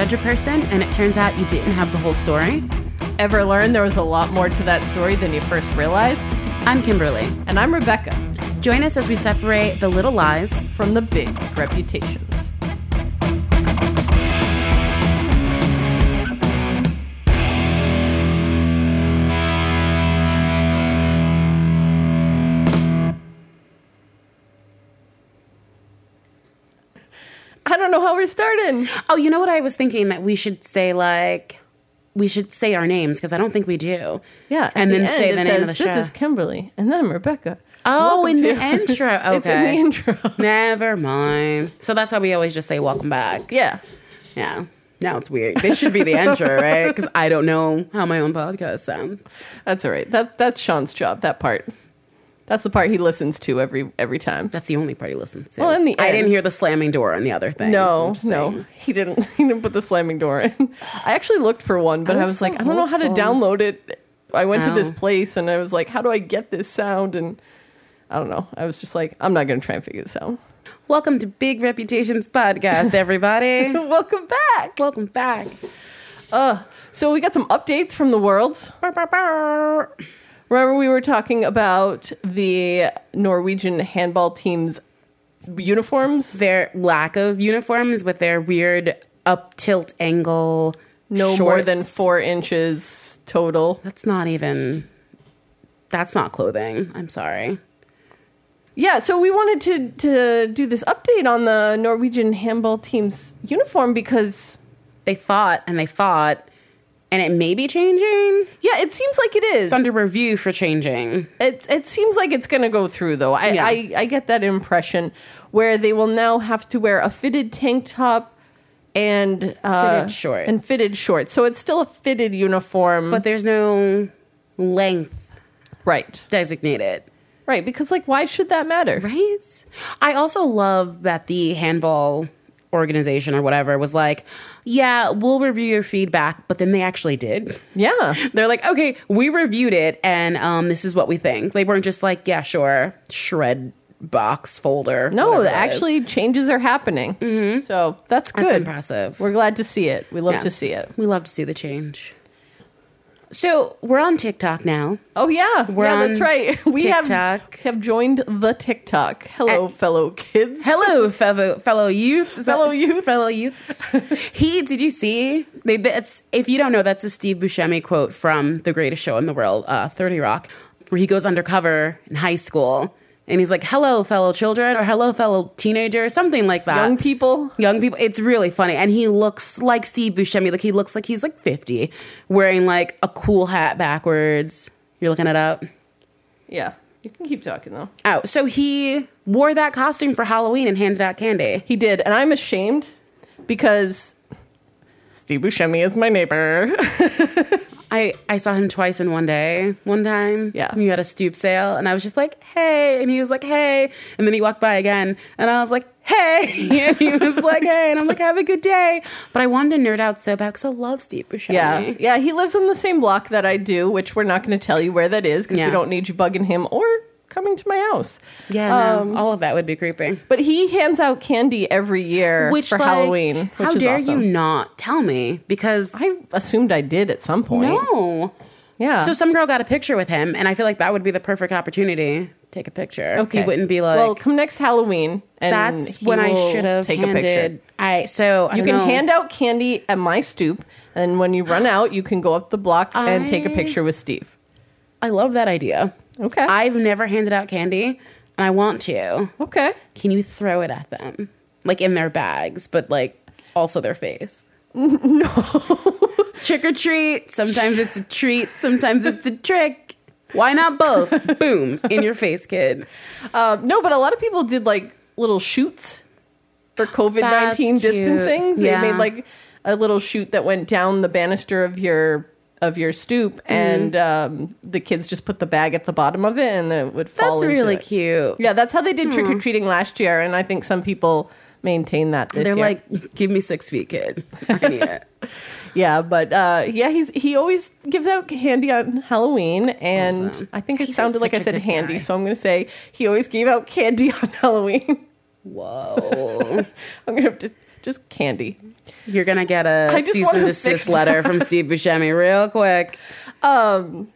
judge a person and it turns out you didn't have the whole story? Ever learn there was a lot more to that story than you first realized? I'm Kimberly. And I'm Rebecca Join us as we separate the little lies. from the big reputations. Don't know how we're starting. Oh, you know what I was thinking that we should say like we should say our names because I don't think we do. Yeah, and the then end, say the name of the show. This is Kimberly, and then Rebecca. Oh, Welcome in the intro. Okay. It's in the intro. Never mind. So that's why we always just say welcome back. Yeah. Yeah. Now it's weird. This should be the intro, right? Because I don't know how my own podcast sounds. That's all right. That that's Sean's job. That part. That's the part he listens to every every time. That's the only part he listens to. Well, in the I didn't hear the slamming door on the other thing. No, no, he didn't. He didn't put the slamming door in. I actually looked for one, but I I was was, so like, I don't know how to download it. I went to this Oh. place and I was like, how do I get this sound? And I don't know. I was just like, I'm not going to try and figure this out. Welcome to Big Reputations Podcast, everybody. Welcome back. Welcome back. Uh, so we got some updates from the world. Remember, we were talking about the Norwegian handball team's uniforms. Their lack of uniforms with their weird up tilt angle. no more than four inches total. That's not even. That's not clothing. I'm sorry. Yeah, so we wanted to to do this update on the Norwegian handball team's uniform because They fought and they fought, and it may be changing. yeah, it seems like it is. It's under review for changing. It it seems like it's going to go through though. I, Yeah. I I get that impression where they will now have to wear a fitted tank top and uh, Fitted shorts. and fitted shorts. So it's still a fitted uniform, But there's no length right, designated. right. Because like, why should that matter? Right? I also love that the handball organization or whatever was like, yeah, we'll review your feedback, but then they actually did. Yeah, They're like, okay, we reviewed it and um, this is what we think. They weren't just like, yeah, sure, shred box folder. no, whatever it is. actually, changes are happening. Mm-hmm. So that's good. That's impressive. We're glad to see it. We love to see it. We love to see the change. So we're on TikTok now. Oh yeah, We're yeah, that's on right. We have TikTok. have joined the TikTok. Hello, fellow kids. Hello, fellow fellow youths. Is that- Fellow youths. fellow youths. he did you see? They, it's if you don't know, that's a Steve Buscemi quote from The Greatest Show in the World, uh, Thirty Rock, where he goes undercover in high school and he's like, "Hello, fellow children," or "Hello, fellow teenagers," something like that. young people. young people. It's really funny, and he looks like Steve Buscemi. Like he looks like he's like fifty, wearing like a cool hat backwards. You're looking it up. Yeah, you can keep talking though. Oh, so he wore that costume for Halloween and handed out candy. He did, and I'm ashamed because Steve Buscemi is my neighbor. I, I saw him twice in one day. One time, Yeah. we had a stoop sale, and I was just like, "Hey," and he was like, "Hey," and then he walked by again, and I was like, "Hey," and he was like, "Hey," and I'm like, "Have a good day." But I wanted to nerd out so bad because I love Steve Buscemi. yeah, yeah. He lives on the same block that I do, which we're not going to tell you where that is because Yeah. we don't need you bugging him or coming to my house. yeah. no, Um, all of that would be creepy. But he hands out candy every year Which for like, Halloween. Which How dare awesome. you not tell me? Because I assumed I did at some point. no. Yeah. So some girl got a picture with him, and I feel like that would be the perfect opportunity. to Take a picture. okay. He wouldn't be like. well, come next Halloween. And That's he when I should have take a picture. I so I You can know. hand out candy at my stoop, and when you run out, you can go up the block and take a picture with Steve. I love that idea. Okay. I've never handed out candy, and I want to. okay. Can you throw it at them, like in their bags, but like also their face? No. Trick or treat. Sometimes it's a treat. Sometimes it's a trick. Why not both? Boom in your face, kid. Um, no, but a lot of people did like little shoots for COVID nineteen distancing. They Yeah. made like a little shoot that went down the banister of your of your stoop, Mm-hmm. and um, the kids just put the bag at the bottom of it, and it would fall. That's into really it. cute. Yeah, that's how they did trick or treating last year, and I think some people maintain that this They're year. like, give me six feet, kid. I need it. Yeah, but uh, yeah, he's he always gives out candy on Halloween, and Awesome. I think it He's sounded like I such a said good handy, guy. so I'm going to say he always gave out candy on Halloween. Whoa. I'm going to have to just candy. You're gonna get a cease and desist letter from Steve Buscemi real quick. Um,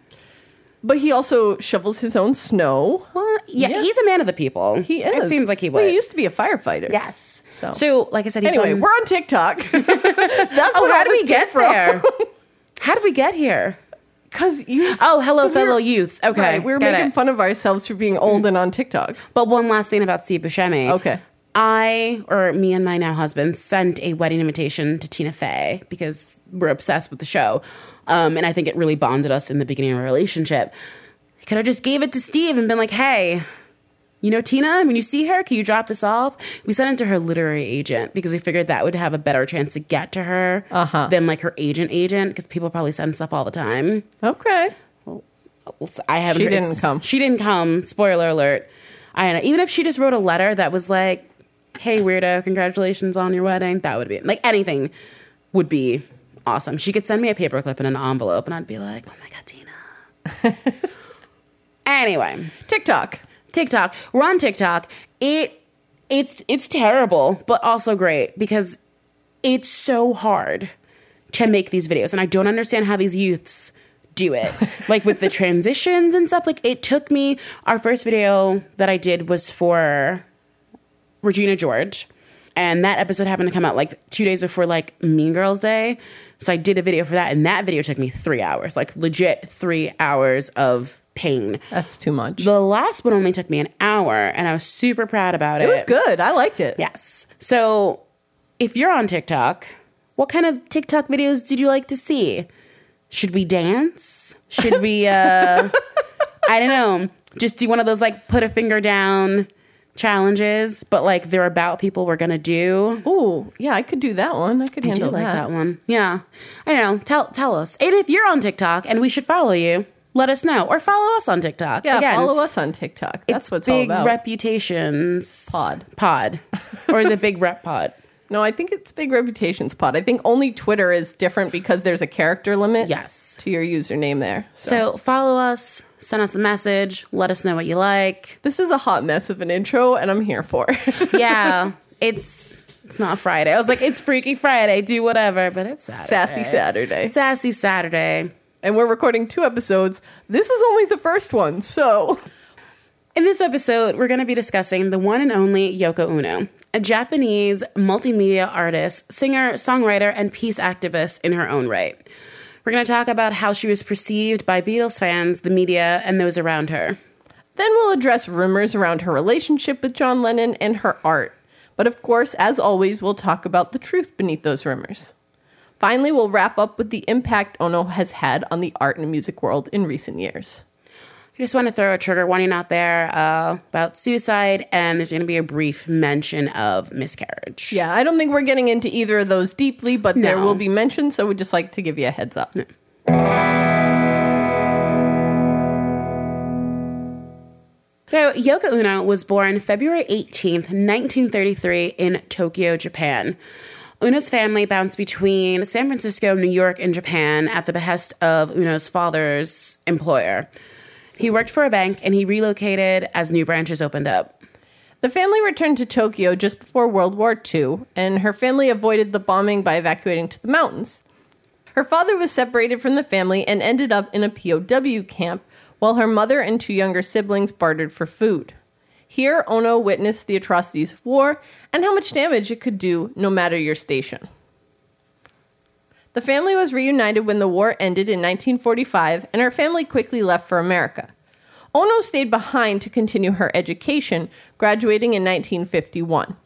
but he also shovels his own snow. Well, yeah, Yeah. he's a man of the people. He is. It seems like he would. Well, he used to be a firefighter. yes. So- so like I said, he's Anyway, on- we're on TikTok. That's Oh, what how did we get from. there? How did we get here? Because you. Oh, hello, we fellow were- youths. Okay, Right, we were making it. fun of ourselves for being old mm. and on TikTok. But one last thing about Steve Buscemi. Okay. I, or me and my now husband, sent a wedding invitation to Tina Fey because we're obsessed with the show. Um, and I think it really bonded us in the beginning of our relationship. I could have just gave it to Steve and been like, hey, you know Tina, when you see her, can you drop this off? We sent it to her literary agent because we figured that would have a better chance to get to her Uh-huh. than like her agent agent because people probably send stuff all the time. Okay. I haven't. She heard- didn't come. She didn't come. Spoiler alert. I even if she just wrote a letter that was like, "Hey weirdo, congratulations on your wedding," that would be like anything would be awesome. She could send me a paperclip in an envelope, and I'd be like, "Oh my god, Tina." anyway, TikTok. TikTok. We're on TikTok. It it's it's terrible, but also great because it's so hard to make these videos and I don't understand how these youths do it. like with the transitions and stuff. Like it took me our first video that I did was for Regina George. And that episode happened to come out like two days before like Mean Girls Day. So I did a video for that, and that video took me three hours, like legit three hours of pain. That's too much. The last one only took me an hour, and I was super proud about it. it was good. I liked it. Yes. So, if you're on TikTok, what kind of TikTok videos did you like to see? Should we dance? Should we? uh I don't know. Just do one of those like put a finger down challenges, but like they're about people we're gonna do. Ooh, yeah, I could do that one. I could I do handle like that. that one. Yeah. I know. Tell tell us. And if you're on TikTok and we should follow you, let us know. Or follow us on TikTok. Yeah, Again, follow us on TikTok. That's what's all big about. reputations Pod. Pod. or is it big rep pod? no, I think it's big reputations pod. I think only Twitter is different because there's a character limit. Yes. To your username there. So. So follow us, send us a message, let us know what you like. this is a hot mess of an intro, and I'm here for it. Yeah, it's it's not Friday. I was like, it's Freaky Friday, do whatever, but it's Saturday. Sassy Saturday. Sassy Saturday. and we're recording two episodes. This is only the first one, so In this episode, we're going to be discussing the one and only Yoko Ono, a Japanese multimedia artist, singer, songwriter, and peace activist in her own right. We're going to talk about how she was perceived by Beatles fans, the media, and those around her. Then we'll address rumors around her relationship with John Lennon and her art. But of course, as always, we'll talk about the truth beneath those rumors. Finally, we'll wrap up with the impact Ono has had on the art and music world in recent years. I just want to throw a trigger warning out there uh, about suicide, and there's going to be a brief mention of miscarriage. Yeah, I don't think we're getting into either of those deeply, but there No. will be mention, so we'd just like to give you a heads up. So, Yoko Ono was born February 18th, 1933, in Tokyo, Japan. Ono's family bounced between San Francisco, New York, and Japan at the behest of Ono's father's employer. He worked for a bank and he relocated as new branches opened up. The family returned to Tokyo just before World War II, and her family avoided the bombing by evacuating to the mountains. Her father was separated from the family and ended up in a POW camp, while her mother and two younger siblings bartered for food. Here, Ono witnessed the atrocities of war and how much damage it could do no matter your station. The family was reunited when the war ended in 1945, and her family quickly left for America. Ono stayed behind to continue her education, graduating in 1951.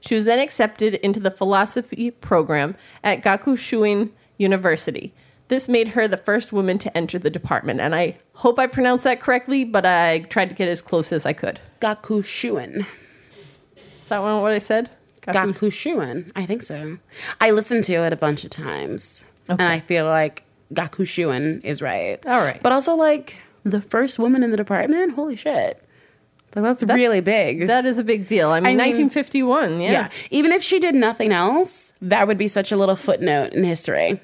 She was then accepted into the philosophy program at Gakushuin University. This made her the first woman to enter the department, and I hope I pronounced that correctly, but I tried to get as close as I could. Gakushuin. Is that what I said? Gaku- Gakushuin. I think so. I listened to it a bunch of times, Okay. and I feel like Gaku Gakushuin is right. All right. But also, like, the first woman in the department? Holy shit. Like, that's, really big. That is a big deal. I mean, I mean- 1951, yeah. yeah. Even if she did nothing else, that would be such a little footnote in history.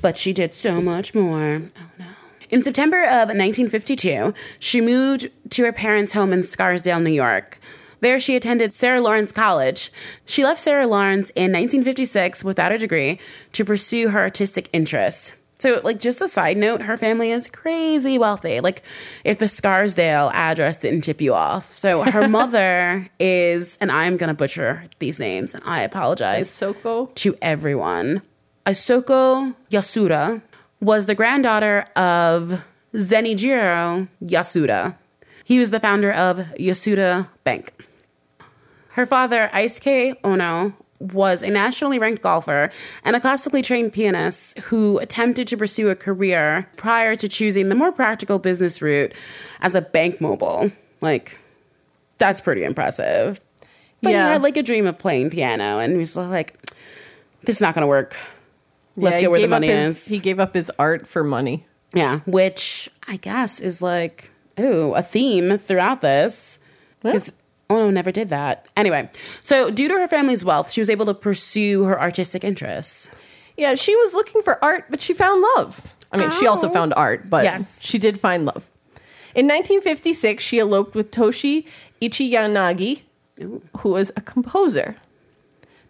But she did so much more. Oh no. In September of 1952, she moved to her parents' home in Scarsdale, New York. There, she attended Sarah Lawrence College. She left Sarah Lawrence in 1956 without a degree to pursue her artistic interests. So, like, just a side note, her family is crazy wealthy. Like, if the Scarsdale address didn't tip you off. So, her mother is, and I'm going to butcher these names, and I apologize Soko. to everyone. Isoko Yasuda was the granddaughter of Zenijiro Yasuda. He was the founder of Yasuda Bank. Her father, Isuke Ono, was a nationally ranked golfer and a classically trained pianist who attempted to pursue a career prior to choosing the more practical business route as a bank mobile. Like, that's pretty impressive. But Yeah. he had like a dream of playing piano, and he was like, "This is not going to work. Let's Yeah, get where the money his- is." He gave up his art for money. Yeah, which I guess is like, ooh, a theme throughout this. Because Oh, ono never did that. Anyway, so due to her family's wealth, she was able to pursue her artistic interests. Yeah, she was looking for art, but she found love. I mean, she also oh. found art, but Yes. she did find love. In 1956, she eloped with Toshi Ichiyanagi, who was a composer.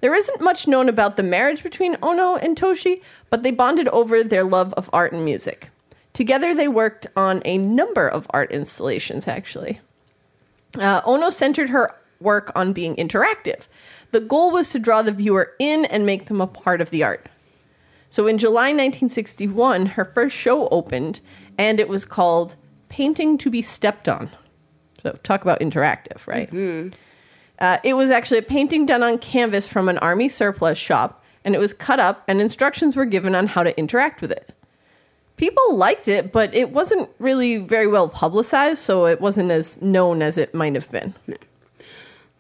There isn't much known about the marriage between Ono and Toshi, but they bonded over their love of art and music. Together, they worked on a number of art installations, actually. Uh, ono centered her work on being interactive. The goal was to draw the viewer in and make them a part of the art. So in July 1961, her first show opened, and it was called Painting to be Stepped On. So talk about interactive, right? Uh, it was actually a painting done on canvas from an army surplus shop, and it was cut up, and instructions were given on how to interact with it. People liked it, but it wasn't really very well publicized, so it wasn't as known as it might have been.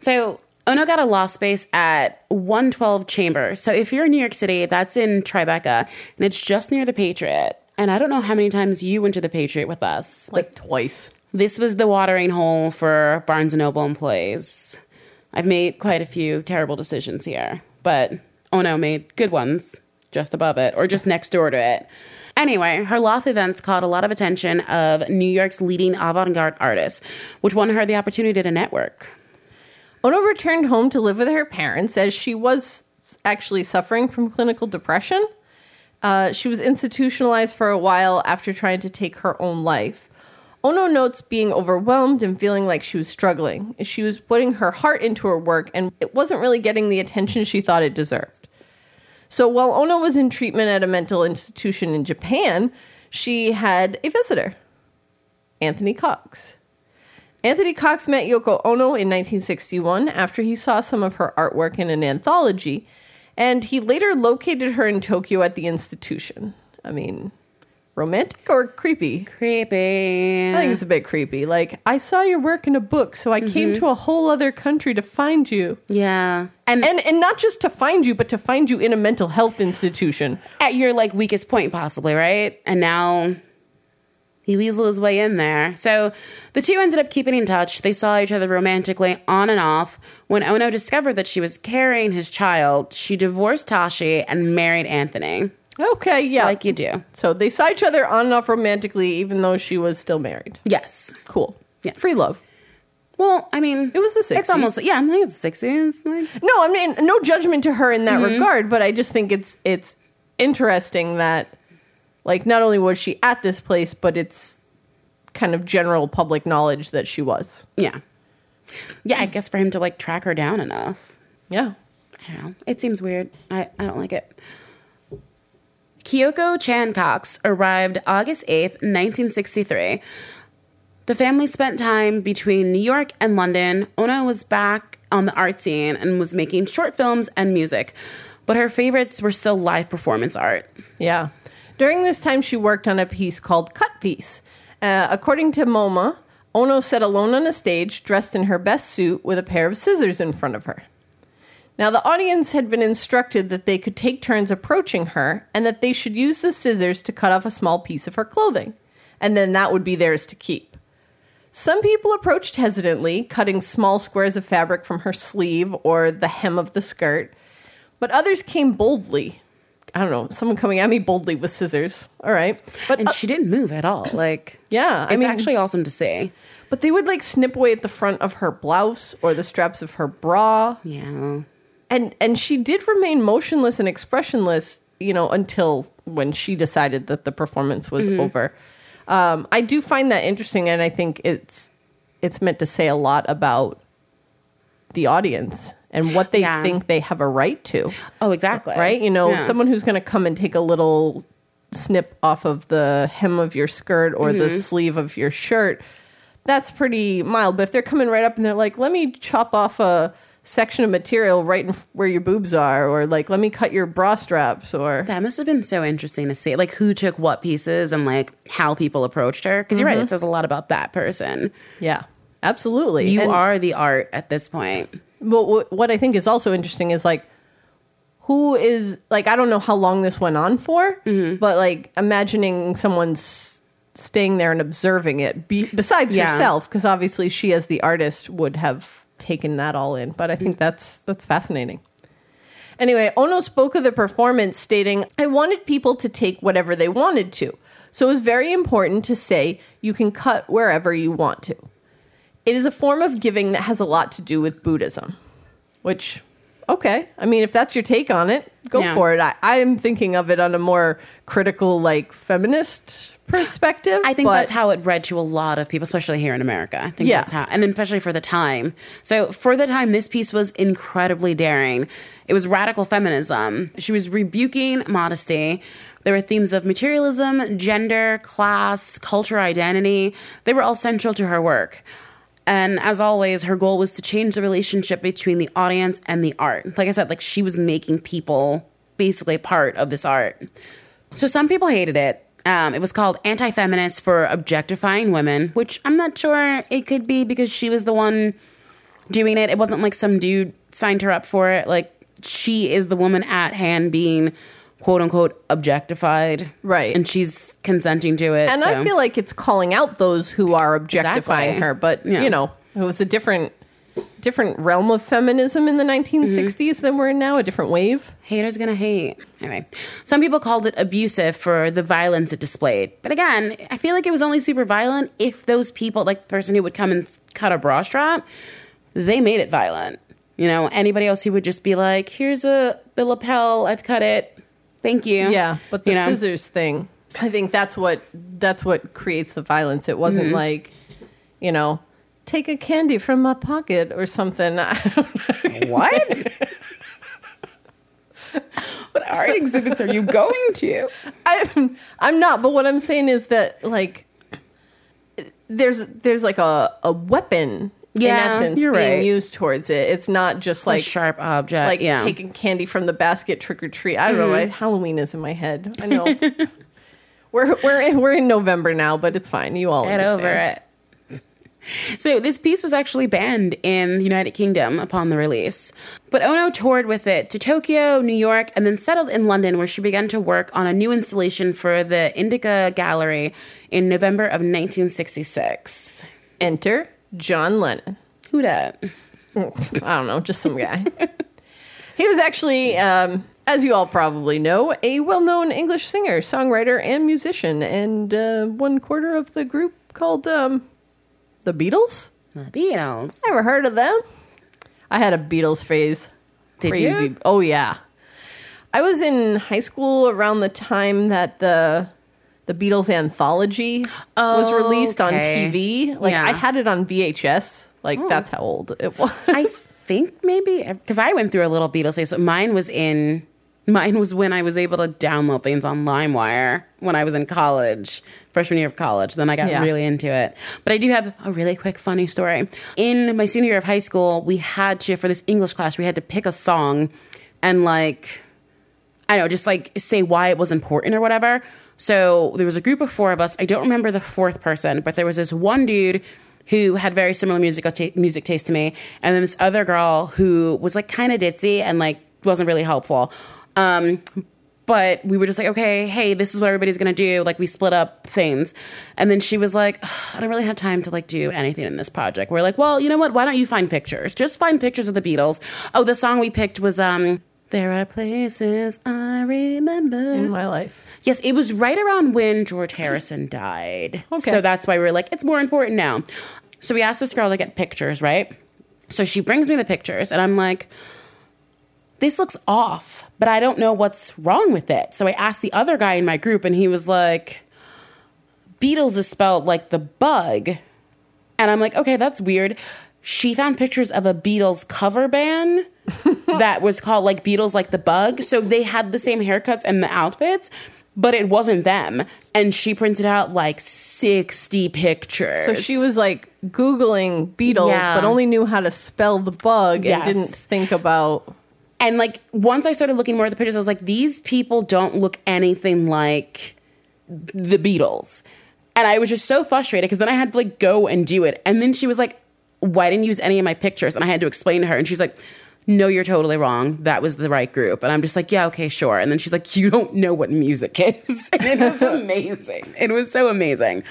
So Ono got a loft space at 112 Chamber. So if you're in New York City, that's in Tribeca, and it's just near the Patriot. And I don't know how many times you went to the Patriot with us. Like twice. This was the watering hole for Barnes and Noble employees. I've made quite a few terrible decisions here, but Ono made good ones just above it or just next door to it. Anyway, her loft events caught a lot of attention of New York's leading avant-garde artists, which won her the opportunity to network. Ono returned home to live with her parents as she was actually suffering from clinical depression. Uh, she was institutionalized for a while after trying to take her own life. Ono notes being overwhelmed and feeling like she was struggling. She was putting her heart into her work and it wasn't really getting the attention she thought it deserved. So while Ono was in treatment at a mental institution in Japan, she had a visitor, Anthony Cox. Anthony Cox met Yoko Ono in 1961 after he saw some of her artwork in an anthology, and he later located her in Tokyo at the institution. I mean, romantic or creepy? Creepy. I think it's a bit creepy. Like, I saw your work in a book, so I came mm-hmm. to a whole other country to find you. yeah. And, And and not just to find you, but to find you in a mental health institution. at your like weakest point possibly, right? And now he weaseled his way in there. So the two ended up keeping in touch. They saw each other romantically on and off. When Ono discovered that she was carrying his child, she divorced Tashi and married Anthony. Okay, yeah. Like you do. so they saw each other on and off romantically, even though she was still married. Yes. Cool. Yeah. Free love. Well, I mean, It was the 60s. It's almost yeah, I think it's sixties. Like, No, I mean no judgment to her in that mm-hmm. regard, but I just think it's it's interesting that like not only was she at this place, but it's kind of general public knowledge that she was. yeah, yeah. I guess for him to like track her down enough. Yeah. I don't know. It seems weird. I, I don't like it. Kyoko Chan Cox arrived August 8th, 1963. The family spent time between New York and London. Ono was back on the art scene and was making short films and music, but her favorites were still live performance art. Yeah. During this time, she worked on a piece called Cut Piece. Uh, according to MoMA, Ono sat alone on a stage, dressed in her best suit, with a pair of scissors in front of her. Now, the audience had been instructed that they could take turns approaching her and that they should use the scissors to cut off a small piece of her clothing, and then that would be theirs to keep. Some people approached hesitantly, cutting small squares of fabric from her sleeve or the hem of the skirt, but others came boldly, I don't know, someone coming at me boldly with scissors. All right. But And uh, she didn't move at all. Like, yeah, it's I mean, actually awesome to see. but they would like snip away at the front of her blouse or the straps of her bra. Yeah. And and she did remain motionless and expressionless you know until when she decided that the performance was over um, i do find that interesting and i think it's it's meant to say a lot about the audience and what they Yeah. think they have a right to Oh, exactly. right you know Yeah. someone who's going to come and take a little snip off of the hem of your skirt or the Mm-hmm. sleeve of your shirt that's pretty mild but if they're coming right up and they're like let me chop off a section of material right in where your boobs are or like let me cut your bra straps or That must have been so interesting to see, like who took what pieces and like how people approached her. Because you're Mm-hmm. right, it says a lot about that person. yeah absolutely You And- are the art at this point. But wh- what I think is also interesting is like, who is like I don't know how long this went on for, but like imagining someone's staying there and observing it be, besides Yeah. herself, because obviously she as the artist would have taken that all in. But I think that's that's fascinating. Anyway, Ono spoke of the performance, stating, I wanted people to take whatever they wanted to. So it was very important to say you can cut wherever you want to. It is a form of giving that has a lot to do with Buddhism, which, okay. I mean, if that's your take on it, go Yeah. for it. I, I am thinking of it on a more critical, like, feminist perspective. I think but- that's how it read to a lot of people, especially here in America. I think Yeah. that's how, and especially for the time. So for the time, this piece was incredibly daring. It was radical feminism. She was rebuking modesty. There were themes of materialism, gender, class, culture, identity. They were all central to her work. And as always, her goal was to change the relationship between the audience and the art. Like I said, like she was making people basically part of this art. So some people hated it. Um, it was called anti feminist for objectifying women, which I'm not sure it could be because she was the one doing it. It wasn't like some dude signed her up for it. Like she is the woman at hand being quote unquote objectified. Right. And she's consenting to it. And so- I feel like it's calling out those who are objectifying Exactly. her, but Yeah. you know, it was a different different realm of feminism in the 1960s than we're in now, a different wave. Haters gonna hate. Anyway, some people called it abusive for the violence it displayed. But again, I feel like it was only super violent if those people, like the person who would come and cut a bra strap, they made it violent. You know, anybody else who would just be like, "Here's a the lapel, I've cut it, thank you." Yeah, but the You know? scissors thing, I think that's what that's what creates the violence. It wasn't Mm-hmm. like, you know, take a candy from my pocket or something. Know. What? what art exhibits are you going to? I'm I'm not, but what I'm saying is that like there's there's like a a weapon Yeah, in essence you're being right. used towards it. It's not just Like sharp object. like yeah. taking candy from the basket trick or treat. I don't know. Mm-hmm. why Halloween is in my head. I know. we're we're in, we're in November now, but it's fine. You all Get understand. over it. So this piece was actually banned in the United Kingdom upon the release. But Ono toured with it to Tokyo, New York, and then settled in London where she began to work on a new installation for the Indica Gallery in November of 1966. Enter John Lennon. Who dat? I don't know, just some guy. he was actually, um, as you all probably know, a well-known English singer, songwriter, and musician, and uh, one quarter of the group called um, the Beatles. The Beatles. Never heard of them. I had a Beatles phase. Did you? Oh yeah. I was in high school around the time that the the Beatles anthology was Oh, released okay. on TV. Like Yeah. I had it on VHS. Like oh. that's how old it was. I think maybe because I went through a little Beatles phase. So mine was in mine was when I was able to download things on LimeWire when I was in college, freshman year of college. Then I got Yeah. really into it. But I do have a really quick funny story. In my senior year of high school, we had to for this English class we had to pick a song and like I don't know, just like say why it was important or whatever. So there was a group of four of us. I don't remember the fourth person, but there was this one dude who had very similar musical ta- music taste to me, and then this other girl who was like kind of ditzy and like wasn't really helpful. Um, but we were just like, okay, hey, this is what everybody's gonna do. Like we split up things, and then she was like, I don't really have time to like do anything in this project. We're like, well, you know what? Why don't you find pictures? Just find pictures of the Beatles. Oh, the song we picked was um There are places I remember. in my life. Yes, it was right around when George Harrison died. Okay. So that's why we are like, it's more important now. So we asked this girl to get pictures, right? So she brings me the pictures, and I'm like, this looks off, but I don't know what's wrong with it. So I asked the other guy in my group, and he was like, Beatles is spelled like the bug. And I'm like, okay, that's weird. She found pictures of a Beatles cover band that was called like Beatles like the bug. So they had the same haircuts and the outfits, but it wasn't them. And she printed out like 60 pictures. So she was like Googling Beatles, Yeah. but only knew how to spell the bug Yes. and didn't think about. And like once I started looking more at the pictures, I was like, these people don't look anything like the Beatles. And I was just so frustrated because then I had to like go and do it. And then she was like, why didn't you use any of my pictures? And I had to explain to her. And she's like, no, you're totally wrong. That was the right group. And I'm just like, yeah, okay, sure. And then she's like, you don't know what music is. And it was amazing. It was so amazing.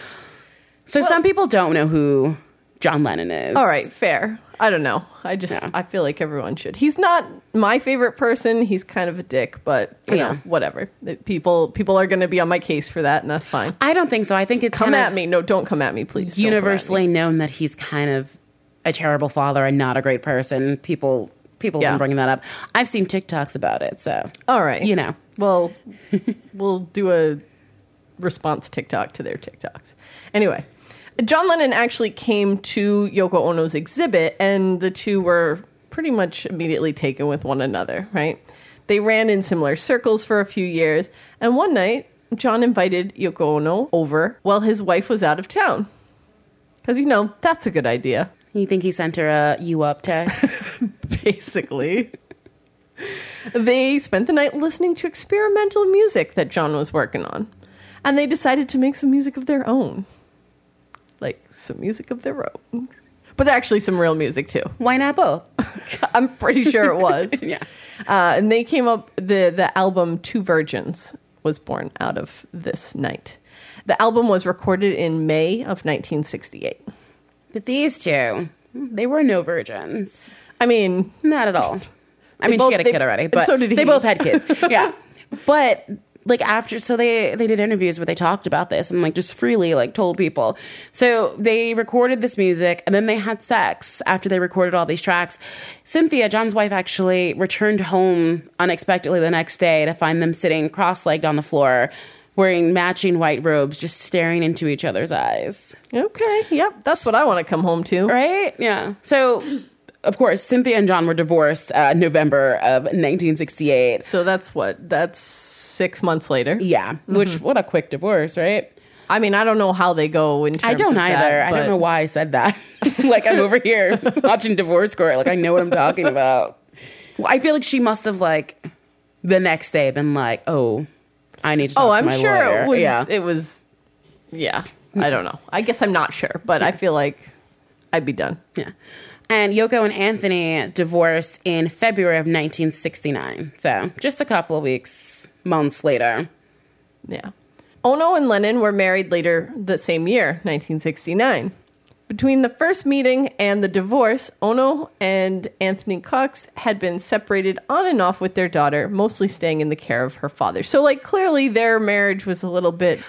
So some people don't know who John Lennon is. All right, fair. I don't know. I just Yeah. I feel like everyone should. He's not my favorite person. He's kind of a dick, but you Yeah. know, whatever. People people are going to be on my case for that, and that's fine. I don't think so. I think it's Come kind at of me. No, don't come at me, please. At me. universally known that he's kind of a terrible father and not a great person. People people have Yeah. been bringing that up. I've seen TikToks about it, so All right. you know. Well, we'll do a response TikTok to their TikToks. Anyway, John Lennon actually came to Yoko Ono's exhibit, and the two were pretty much immediately taken with one another, right? They ran in similar circles for a few years, and one night, John invited Yoko Ono over while his wife was out of town. Because, you know, that's a good idea, You think he sent her a "you up" text? basically. they spent the night listening to experimental music that John was working on. And they decided to make some music of their own. Like some music of their own. But actually, some real music too. Why not both? I'm pretty sure it was. Yeah. Uh, and they came up, the, the album Two Virgins was born out of this night. The album was recorded in May of 1968. But these two, they were no virgins. I mean, Not at all. I mean, both- she had a they- kid already, but so did they he. both had kids. yeah, but like after, so they they did interviews where they talked about this and like just freely like told people. So they recorded this music and then they had sex after they recorded all these tracks. Cynthia, John's wife, actually returned home unexpectedly the next day to find them sitting cross-legged on the floor. Wearing matching white robes, just staring into each other's eyes. okay, yep, that's what I want to come home to. Right? Yeah. So, of course, Cynthia and John were divorced uh, November of 1968. So that's what? That's six months later. Yeah. Which, what a quick divorce, right? I mean, I don't know how they go in terms I don't either. that, I don't know why I said that. like, I'm over here watching Divorce Court. Like, I know what I'm talking about. Well, I feel like she must have, like, the next day been like, oh, I need to talk Oh, I'm sure lawyer. it was. Yeah. It was. Yeah, I don't know. I guess I'm not sure, but I feel like I'd be done. Yeah. And Yoko and Anthony divorced in February of 1969. So, just a couple of weeks, months later. Yeah. Ono and Lennon were married later the same year, 1969. Between the first meeting and the divorce, Ono and Anthony Cox had been separated on and off with their daughter, mostly staying in the care of her father. So, like, clearly their marriage was a little bit,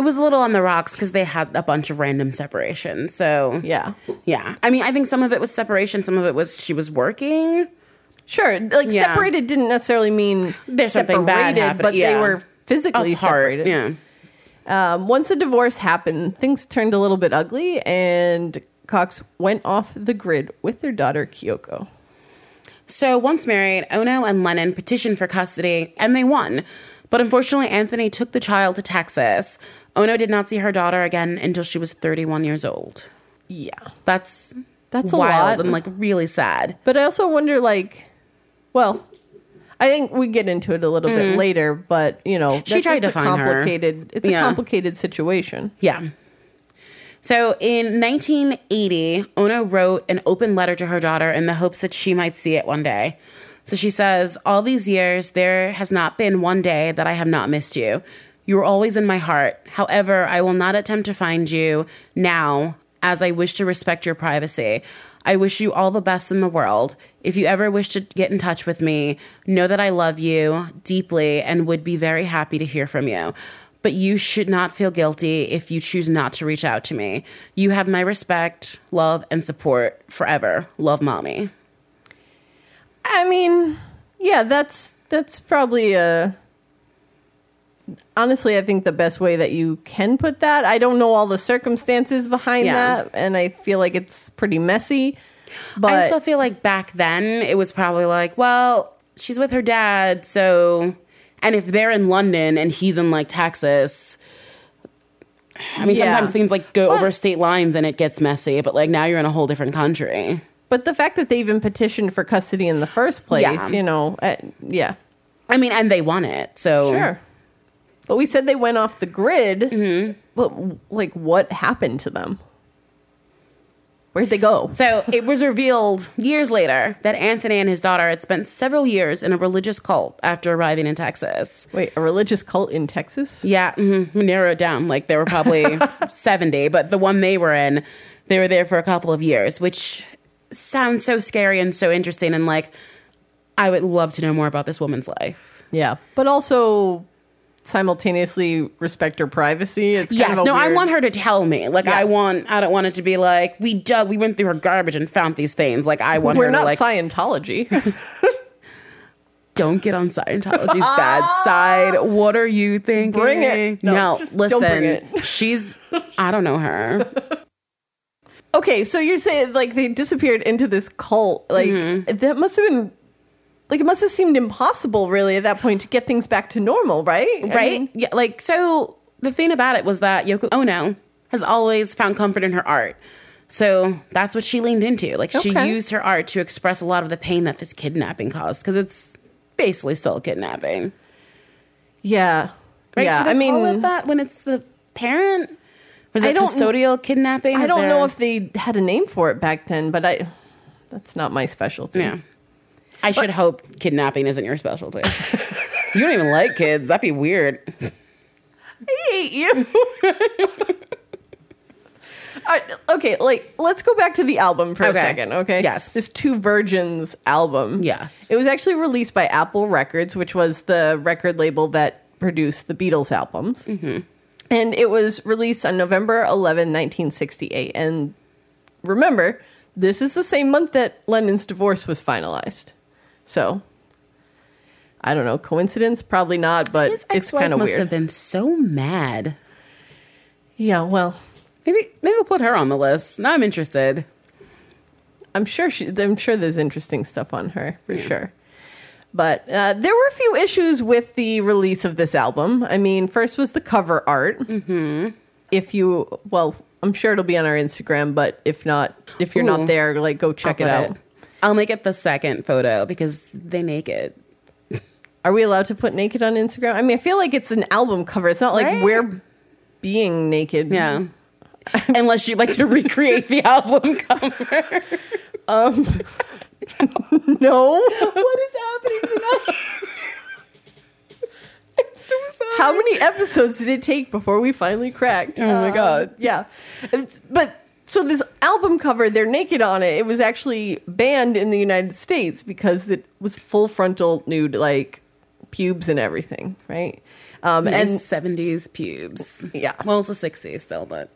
It was a little on the rocks because they had a bunch of random separations. So, yeah. yeah. I mean, I think some of it was separation, some of it was she was working. Sure, like Yeah. separated didn't necessarily mean There's something bad happening, but yeah. they were physically apart. separated. Yeah. Um, once the divorce happened, things turned a little bit ugly, and Cox went off the grid with their daughter Kyoko. So once married, Ono and Lennon petitioned for custody and they won. But unfortunately, Anthony took the child to Texas. Ono did not see her daughter again until she was 31 years old. Yeah, That's That's a wild lot. and like really sad. but I also wonder, like, well, I think we get into it a little bit mm. later, but you know. She that's- tried to find her. complicated. It's a complicated situation. Yeah. So in 1980, Ono wrote an open letter to her daughter in the hopes that she might see it one day. So she says, All these years, there has not been one day that I have not missed you. You are always in my heart. However, I will not attempt to find you now, as I wish to respect your privacy. I wish you all the best in the world. If you ever wish to get in touch with me, know that I love you deeply and would be very happy to hear from you. But you should not feel guilty if you choose not to reach out to me. You have my respect, love, and support forever. Love, mommy. I mean, yeah, that's that's probably a. Honestly, I think the best way that you can put that. I don't know all the circumstances behind Yeah. that, and I feel like it's pretty messy. But I still feel like back then it was probably like, well, she's with her dad, so. And if they're in London and he's in like Texas, I mean, Yeah. sometimes things like go But- over state lines and it gets messy, but like now you're in a whole different country. but the fact that they even petitioned for custody in the first place, Yeah. you know, uh, yeah, I mean, and they won it, so. sure. But we said they went off the grid. Mm-hmm. But like, what happened to them? Where'd they go? So it was revealed years later that Anthony and his daughter had spent several years in a religious cult after arriving in Texas. Wait, a religious cult in Texas? Yeah, mm we narrow it down. Like there were probably 70, but the one they were in, they were there for a couple of years, which sounds so scary and so interesting. And like, I would love to know more about this woman's life. Yeah, but also simultaneously respect her privacy. It's kind Yes, no, I want her to tell me. Like, Yeah. I want, I don't want it to be like we dug, we went through her garbage and found these things. Like, I want We're her not to like, Scientology. don't get on Scientology's bad side. What are you thinking? Bring it. No, No, just don't listen, she's, I don't know her. okay, so you're saying like they disappeared into this cult? Like Mm-hmm. that must have been like it must have seemed impossible, really, at that point to get things back to normal, right? I right? mean, yeah, like so. The thing about it was that Yoko Ono has always found comfort in her art, so that's what she leaned into. Like she used her art to express a lot of the pain that this kidnapping caused, because it's basically still a kidnapping, yeah, right? yeah. I mean, call that when it's the parent. Was I it custodial kidnapping? I Is don't there- know if they had a name for it back then, but I that's not my specialty. Yeah. I should hope kidnapping isn't your specialty. you don't even like kids. That'd be weird. I hate you. I- okay, like let's go back to the album for a Okay. second, okay? Yes. This Two Virgins album. Yes. It was actually released by Apple Records, which was the record label that produced the Beatles albums. Mm-hmm. And it was released on November 11, 1968. And remember, this is the same month that Lennon's divorce was finalized. So, I don't know, coincidence? Probably not, but His it's ex-wife kind of must have been so mad. Yeah, well, Maybe maybe we'll put her on the list. Now I'm interested. I'm sure she. I'm sure there's interesting stuff on her for sure. But uh, there were a few issues with the release of this album. I mean, first was the cover art. Mm-hmm. If you, well, I'm sure it'll be on our Instagram. But if not, if you're Ooh. not there, like go check I'll it put out. I'll make it the second photo because they naked. Are we allowed to put naked on Instagram? I mean, I feel like it's an album cover. It's not like Right? we're being naked. Yeah. Unless you'd like to recreate the album cover. Um, No. what is happening tonight? I'm so sorry. How many episodes did it take before we finally cracked? Oh my Um, God. Yeah, It's- but so this album cover, they're naked on it. It was actually banned in the United States because it was full frontal nude, like pubes and everything, right? Um, and and 70s pubes. Yeah. Well, it's the 60s still, but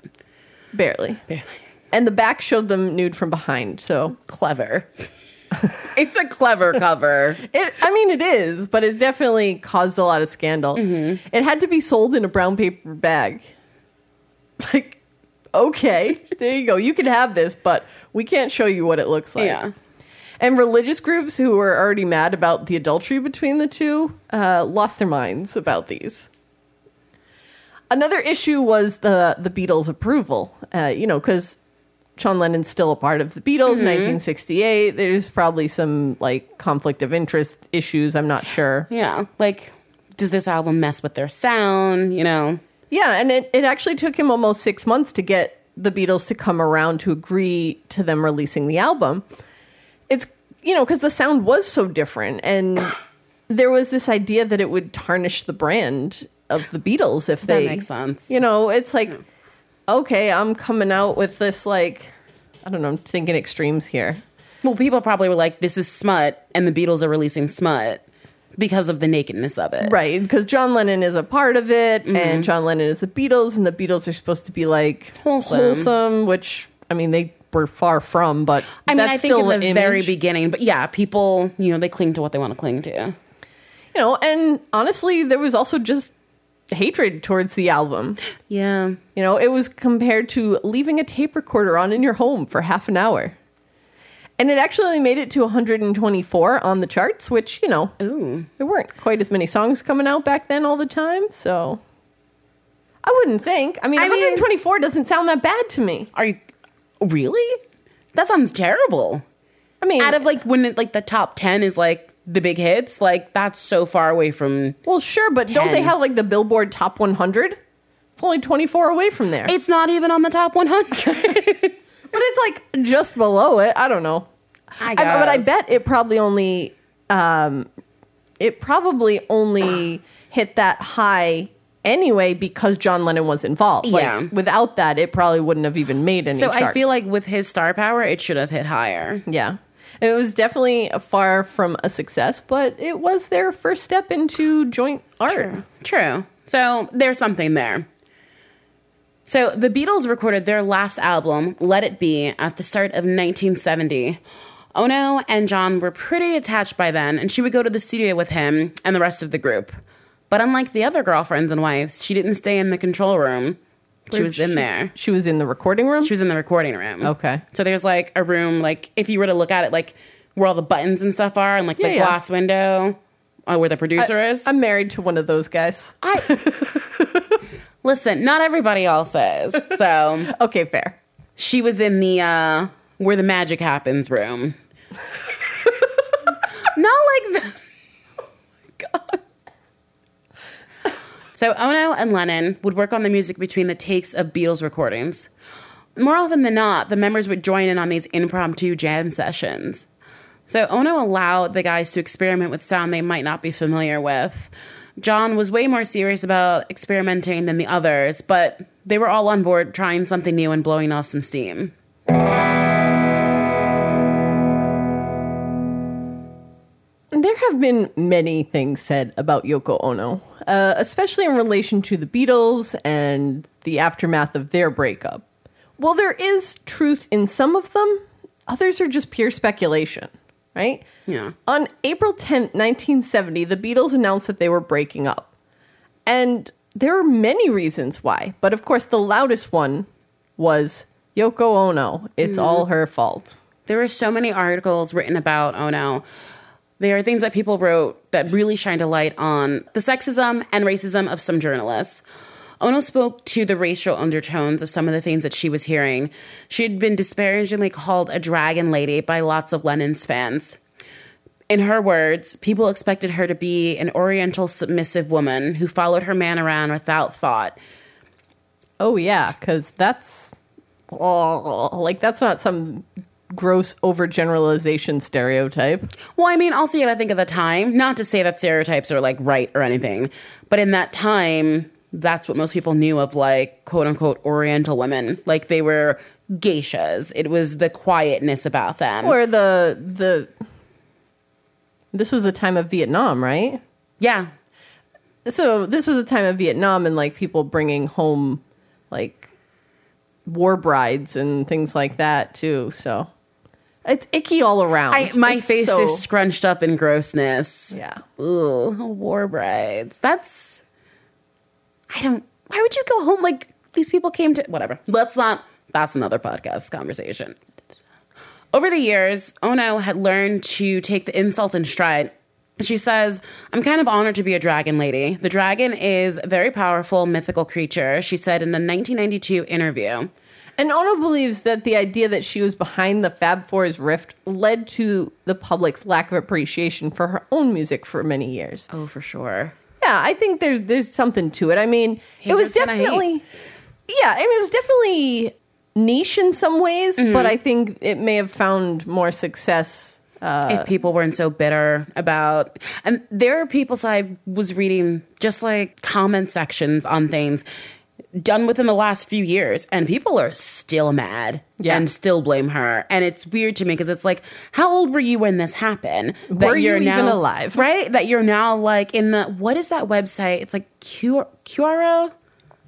barely. barely. And the back showed them nude from behind. So Clever. it's a clever cover. it, I mean, it is, but it's definitely caused a lot of scandal. Mm-hmm. It had to be sold in a brown paper bag. Like, okay, there you go. You can have this, but we can't show you what it looks like. Yeah. And religious groups who were already mad about the adultery between the two uh, lost their minds about these. Another issue was the the Beatles' approval. Uh, you know, because John Lennon's still a part of the Beatles. 1968. There's probably some like conflict of interest issues. I'm not sure. Yeah. Like, does this album mess with their sound? You know? Yeah, and it, it actually took him almost six months to get the Beatles to come around to agree to them releasing the album. It's, you know, because the sound was so different. And there was this idea that it would tarnish the brand of the Beatles if they. That makes sense. You know, it's like, okay, I'm coming out with this, like, I don't know, I'm thinking extremes here. Well, people probably were like, "This is smut," and the Beatles are releasing smut because of the nakedness of it. Right, because John Lennon is a part of it, Mm-hmm. and John Lennon is the Beatles, and the Beatles are supposed to be like Wholesome. wholesome, which I mean they were far from, but I mean, that's I think still in the an very beginning, but yeah, people, you know, they cling to what they want to cling to. you know, and honestly, there was also just hatred towards the album. Yeah. You know, it was compared to leaving a tape recorder on in your home for half an hour. And it actually made it to 124 on the charts, which, you know, Ooh. there weren't quite as many songs coming out back then all the time, so I wouldn't think. I mean, I mean- 124 doesn't sound that bad to me. Are you really? That sounds terrible. I mean, Out of like when it, like the top 10 is like the big hits, like that's so far away from well, sure, but don't they have like the Billboard Top 100? It's only 24 away from there. It's not even on the top 100. But it's like just below it. I don't know. I I, but I bet it probably only, um, it probably only hit that high anyway because John Lennon was involved. Like, Yeah. Without that, it probably wouldn't have even made any. So I feel like with his star power, it should have hit higher. yeah. It was definitely far from a success, but it was their first step into joint art. True. So there's something there. So the Beatles recorded their last album, Let It Be, at the start of 1970. Ono and John were pretty attached by then, and she would go to the studio with him and the rest of the group. But unlike the other girlfriends and wives, she didn't stay in the control room. She was in there. She was in the recording room. She was in the recording room. Okay. So there's like a room, like if you were to look at it, like where all the buttons and stuff are, and like Yeah, the yeah. glass window, uh, where the producer is. I'm married to one of those guys. I listen. Not everybody else is. So Okay, fair. she was in the uh where the magic happens room. Not like the. Oh my god. So Ono and Lennon would work on the music between the takes of Beatles recordings. More often than not, the members would join in on these impromptu jam sessions. So Ono allowed the guys to experiment with sound they might not be familiar with. John was way more serious about experimenting than the others, but they were all on board trying something new and blowing off some steam. There have been many things said about Yoko Ono, uh, especially in relation to the Beatles and the aftermath of their breakup. While there is truth in some of them, others are just pure speculation, right? Yeah. On April 10th, 1970, the Beatles announced that they were breaking up. And there are many reasons why, but of course, the loudest one was Yoko Ono. It's all mm-hmm. her fault. There were so many articles written about Ono. There are things that people wrote that really shined a light on the sexism and racism of some journalists. Ono spoke to the racial undertones of some of the things that she was hearing. She had been disparagingly called a dragon lady by lots of Lennon's fans. In her words, people expected her to be an oriental submissive woman who followed her man around without thought. Oh yeah, because that's oh, like that's not some gross overgeneralization stereotype. Well, I mean, also you gotta think of the time. Not to say that stereotypes are like right or anything, but in that time, that's what most people knew of like quote unquote Oriental women. Like they were geishas. It was the quietness about them. Or the the this was the time of Vietnam, right? yeah, So this was the time of Vietnam and like people bringing home like war brides and things like that too. So it's icky all around. I, my It's face so- is scrunched up in grossness. yeah. Ooh, war brides. That's. I don't. Why would you go home like these people came to? Whatever. Let's not. That's another podcast conversation. Over the years, Ono had learned to take the insult in stride. She says, I'm kind of honored to be a dragon lady. The dragon is a very powerful, mythical creature, she said in a 1992 interview. And Ono believes that the idea that she was behind the Fab Four's rift led to the public's lack of appreciation for her own music for many years. Oh, for sure. Yeah, I think there's there's something to it. I mean, it was Haters gonna hate. definitely Yeah, I mean it was definitely niche in some ways, Mm-hmm. but I think it may have found more success uh, if people weren't so bitter about and there are people so i was reading just like comment sections on things done within the last few years, and people are still mad Yeah. and still blame her. And it's weird to me because it's like, how old were you when this happened? That Were you even alive? Right? That you're now like in the what is that website? It's like Q QRO?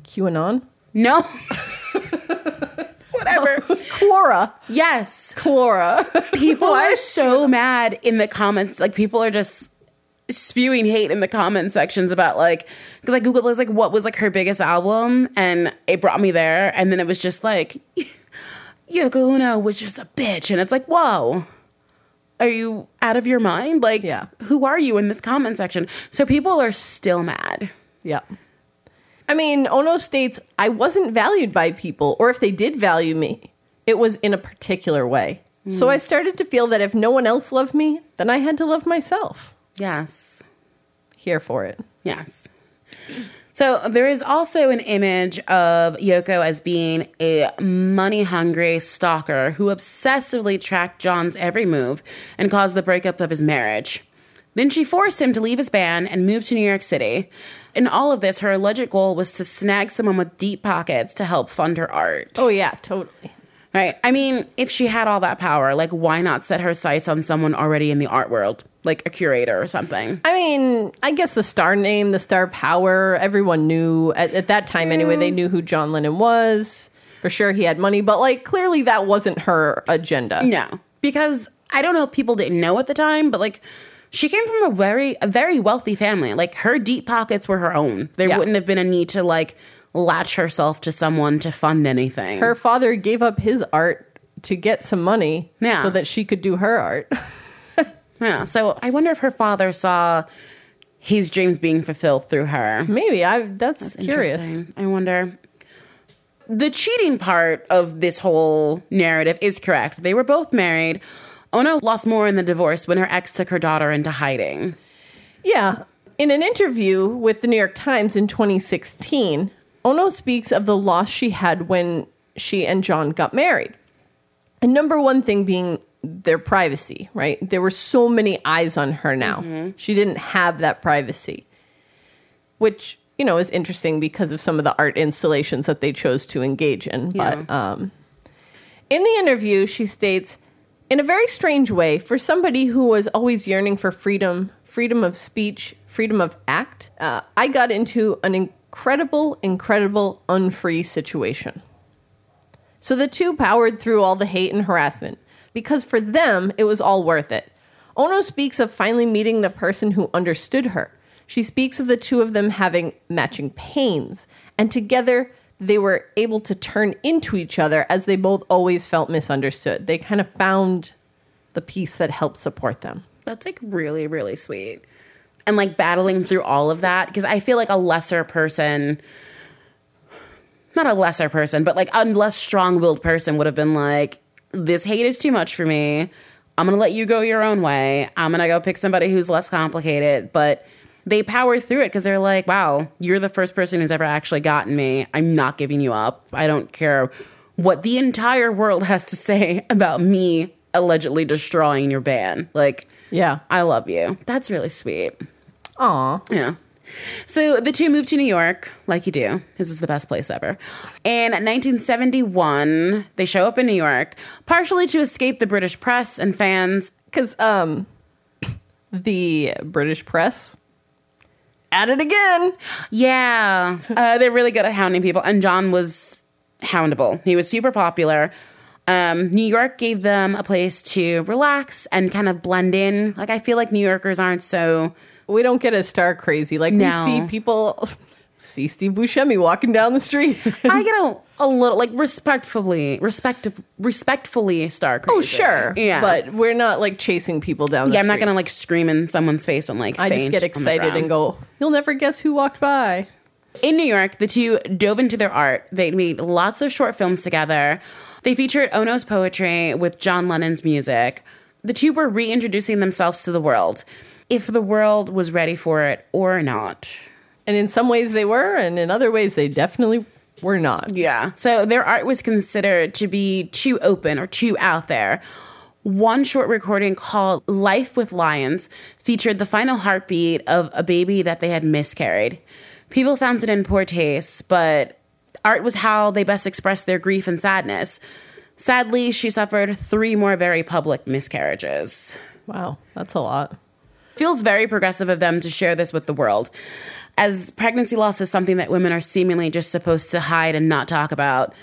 QAnon? No. Whatever. Quora. yes. Quora. People are so mad in the comments. Like people are just spewing hate in the comment sections about like because I googled was like what was like her biggest album and it brought me there and then it was just like Yoko Ono was just a bitch and it's like whoa are you out of your mind like Yeah. who are you in this comment section so people are still mad Yeah. I mean, Ono states, I wasn't valued by people, or if they did value me, it was in a particular way. So mm. I started to feel that if no one else loved me, then I had to love myself. Yes Here for it. Yes. So there is also an image of Yoko as being a money hungry stalker who obsessively tracked John's every move and caused the breakup of his marriage. Then she forced him to leave his band and move to New York City. In all of this, her alleged goal was to snag someone with deep pockets to help fund her art. Oh, yeah, totally. Right. I mean, if she had all that power, like why not set her sights on someone already in the art world, like a curator or something? I mean, I guess the star name, the star power, everyone knew at, at that time anyway, they mm. knew who John Lennon was. For sure, he had money, but like clearly that wasn't her agenda. No, because I don't know if people didn't know at the time, but like she came from a very a very wealthy family. Like her deep pockets were her own. There Yeah. wouldn't have been a need to like latch herself to someone to fund anything. Her father gave up his art to get some money Yeah. so that she could do her art. yeah. So I wonder if her father saw his dreams being fulfilled through her. Maybe I that's, curious. I wonder. The cheating part of this whole narrative is correct. They were both married. Ono lost more in the divorce when her ex took her daughter into hiding. Yeah. In an interview with the New York Times in 2016, Ono speaks of the loss she had when she and John got married. And number one thing being their privacy, right? There were so many eyes on her now. She didn't have that privacy, which, you know, is interesting because of some of the art installations that they chose to engage in. But um, in the interview, she states, in a very strange way, for somebody who was always yearning for freedom, freedom of speech, freedom of act, uh, I got into an incredible, incredible, unfree situation. So the two powered through all the hate and harassment because for them, it was all worth it. Ono speaks of finally meeting the person who understood her. She speaks of the two of them having matching pains, and together they were able to turn into each other as they both always felt misunderstood. They kind of found the piece that helped support them. That's like really, really sweet. And like battling through all of that because I feel like a lesser person, not a lesser person, but like a less strong willed person would have been like, this hate is too much for me. I'm going to let you go your own way. I'm going to go pick somebody who's less complicated. But they power through it because they're like, wow, you're the first person who's ever actually gotten me. I'm not giving you up. I don't care what the entire world has to say about me allegedly destroying your band. Like, Yeah. I love you. That's really sweet. Aw. Yeah. So the two moved to New York, like you do. This is the best place ever. In 1971, they show up in New York, partially to escape the British press and fans. Because um, the British press at it again. Yeah, uh, they're really good at hounding people. And John was houndable. He was super popular. Um, New York gave them a place to relax and kind of blend in. Like I feel like New Yorkers aren't so We don't get as star crazy. Like No. we see people see Steve Buscemi walking down the street. I get a, a little like respectfully, respect, respectfully star oh, crazy. oh sure, yeah, but we're not like chasing people down. the yeah, I'm not gonna like streets. scream in someone's face and like. I just faint get on the excited ground. and go. You'll never guess who walked by. In New York, the two dove into their art. They made lots of short films together. They featured Ono's poetry with John Lennon's music. The two were reintroducing themselves to the world, if the world was ready for it or not. And in some ways they were, and in other ways they definitely were not. Yeah. So their art was considered to be too open or too out there. One short recording called Life with Lions featured the final heartbeat of a baby that they had miscarried. People found it in poor taste, but Art was how they best expressed their grief and sadness. Sadly, she suffered three more very public miscarriages. Wow, that's a lot. Feels very progressive of them to share this with the world, as pregnancy loss is something that women are seemingly just supposed to hide and not talk about.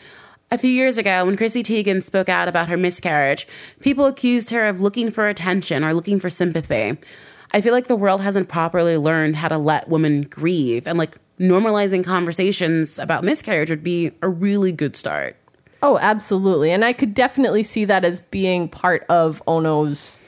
A few years ago, when Chrissy Teigen spoke out about her miscarriage, people accused her of looking for attention or looking for sympathy. I feel like the world hasn't properly learned how to let women grieve, and like normalizing conversations about miscarriage would be a really good start. Oh, absolutely. And I could definitely see that as being part of Ono's.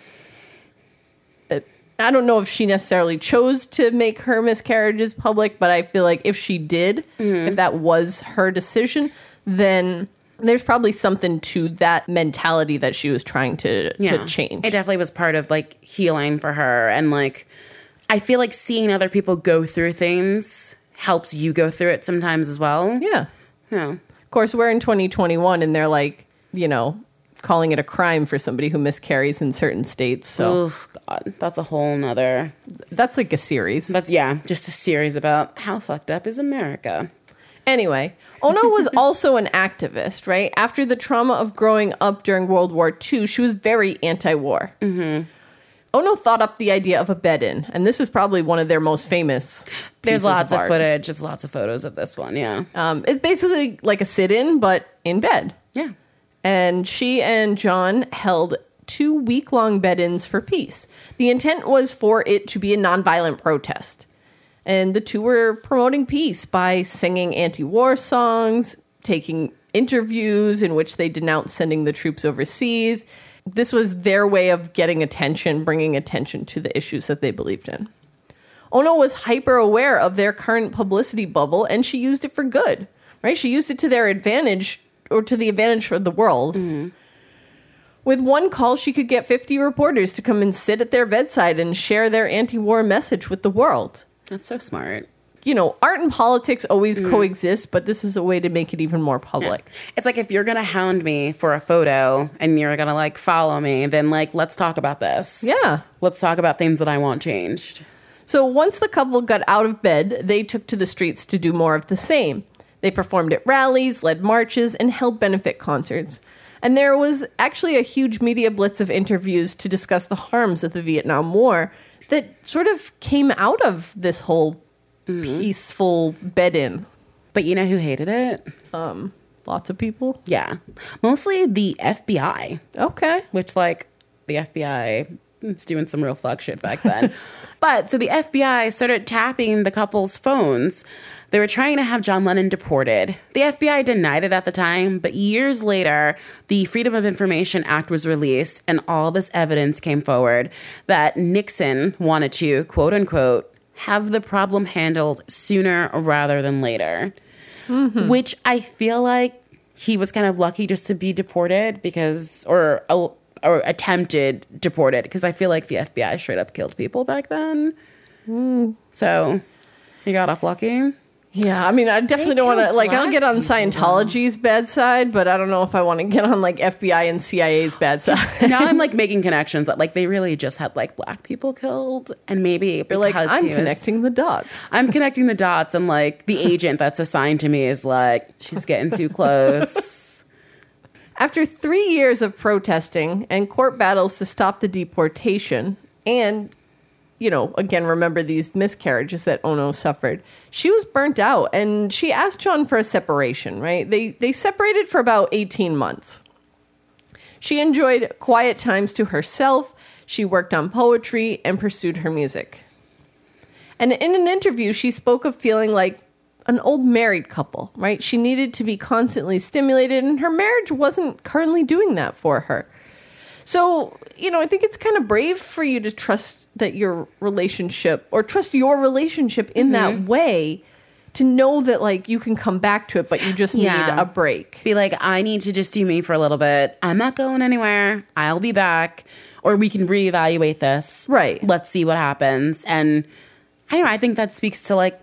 I don't know if she necessarily chose to make her miscarriages public, but I feel like if she did, if mm-hmm. that was her decision, then there's probably something to that mentality that she was trying to, to change. It definitely was part of like healing for her. And like, I feel like seeing other people go through things helps you go through it sometimes as well. yeah. Yeah. Of course, we're in 2021 and they're like, you know, calling it a crime for somebody who miscarries in certain states. So Oh, God. That's a whole nother. that's like a series. That's, yeah, just a series about how fucked up is America. Anyway, Ono was also an activist, right? After the trauma of growing up during World War II, she was very anti war. Mm-hmm. Ono thought up the idea of a bed in, and this is probably one of their most famous. There's lots of, art. footage. It's lots of photos of this one. Yeah. Um, it's basically like a sit in, but in bed. Yeah. And she and John held two week long bed ins for peace. The intent was for it to be a nonviolent protest. And the two were promoting peace by singing anti war songs, taking interviews in which they denounced sending the troops overseas. This was their way of getting attention, bringing attention to the issues that they believed in. Ono was hyper aware of their current publicity bubble and she used it for good, right? She used it to their advantage or to the advantage of the world. With one call, she could get 50 reporters to come and sit at their bedside and share their anti war message with the world. That's so smart. You know, art and politics always mm. coexist, but this is a way to make it even more public. It's like if you're gonna hound me for a photo and you're gonna like follow me, then like let's talk about this. Yeah. Let's talk about things that I want changed. So once the couple got out of bed, they took to the streets to do more of the same. They performed at rallies, led marches, and held benefit concerts. And there was actually a huge media blitz of interviews to discuss the harms of the Vietnam War that sort of came out of this whole mm-hmm. peaceful bed in. But you know who hated it? Um, lots of people. Yeah. Mostly the FBI, Okay. which like the FBI Hmm, was doing some real fuck shit back then. but so the FBI started tapping the couple's phones. They were trying to have John Lennon deported. The FBI denied it at the time, but years later, the Freedom of Information Act was released and all this evidence came forward that Nixon wanted to, quote unquote, have the problem handled sooner rather than later. Mm-hmm. Which I feel like he was kind of lucky just to be deported because, or uh, or attempted deported because I feel like the FBI straight up killed people back then. Hmm. So he got off lucky. Yeah, I mean, I definitely don't want to like. I'll get on people, Scientology's bad side, but I don't know if I want to get on like FBI and CIA's bad side. now I'm like making connections that like they really just had like black people killed, and maybe You're like, because I'm he was- connecting the dots. I'm connecting the dots, and like the agent that's assigned to me is like, she's getting too close. After three years of protesting and court battles to stop the deportation, and, you know, again, remember these miscarriages that Ono suffered, she was burnt out and she asked John for a separation, right? They, they separated for about 18 months. She enjoyed quiet times to herself, she worked on poetry, and pursued her music. And in an interview, she spoke of feeling like an old married couple, right? She needed to be constantly stimulated, and her marriage wasn't currently doing that for her. So, you know, I think it's kind of brave for you to trust that your relationship or trust your relationship in that mm-hmm. way to know that, like, you can come back to it, but you just need a break. Be like, I need to just do me for a little bit. I'm not going anywhere. I'll be back. Or we can reevaluate this. Right. Let's see what happens. And I don't know, I think that speaks to like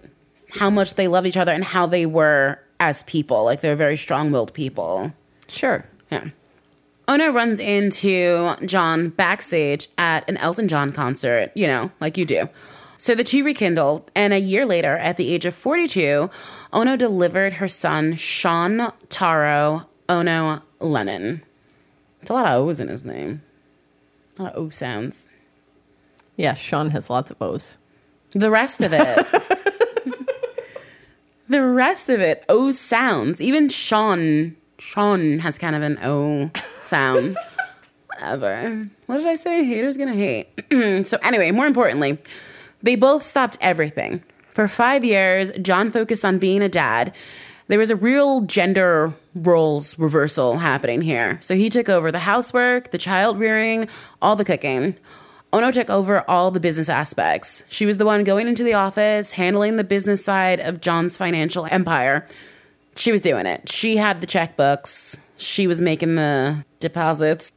how much they love each other and how they were as people. Like they're very strong willed people. Sure. Yeah. Ono runs into John backstage at an Elton John concert, you know, like you do. So the two rekindled, and a year later, at the age of 42, Ono delivered her son, Sean Taro Ono Lennon. It's a lot of O's in his name. A lot of O sounds. Yeah, Sean has lots of O's. The rest of it. the rest of it, O sounds. Even Sean, Sean has kind of an O sound. Whatever. What did I say? Haters gonna hate. so anyway, more importantly, they both stopped everything. For five years, John focused on being a dad. There was a real gender roles reversal happening here. So he took over the housework, the child rearing, all the cooking. Ono took over all the business aspects. She was the one going into the office, handling the business side of John's financial empire. She was doing it. She had the checkbooks, she was making the deposits.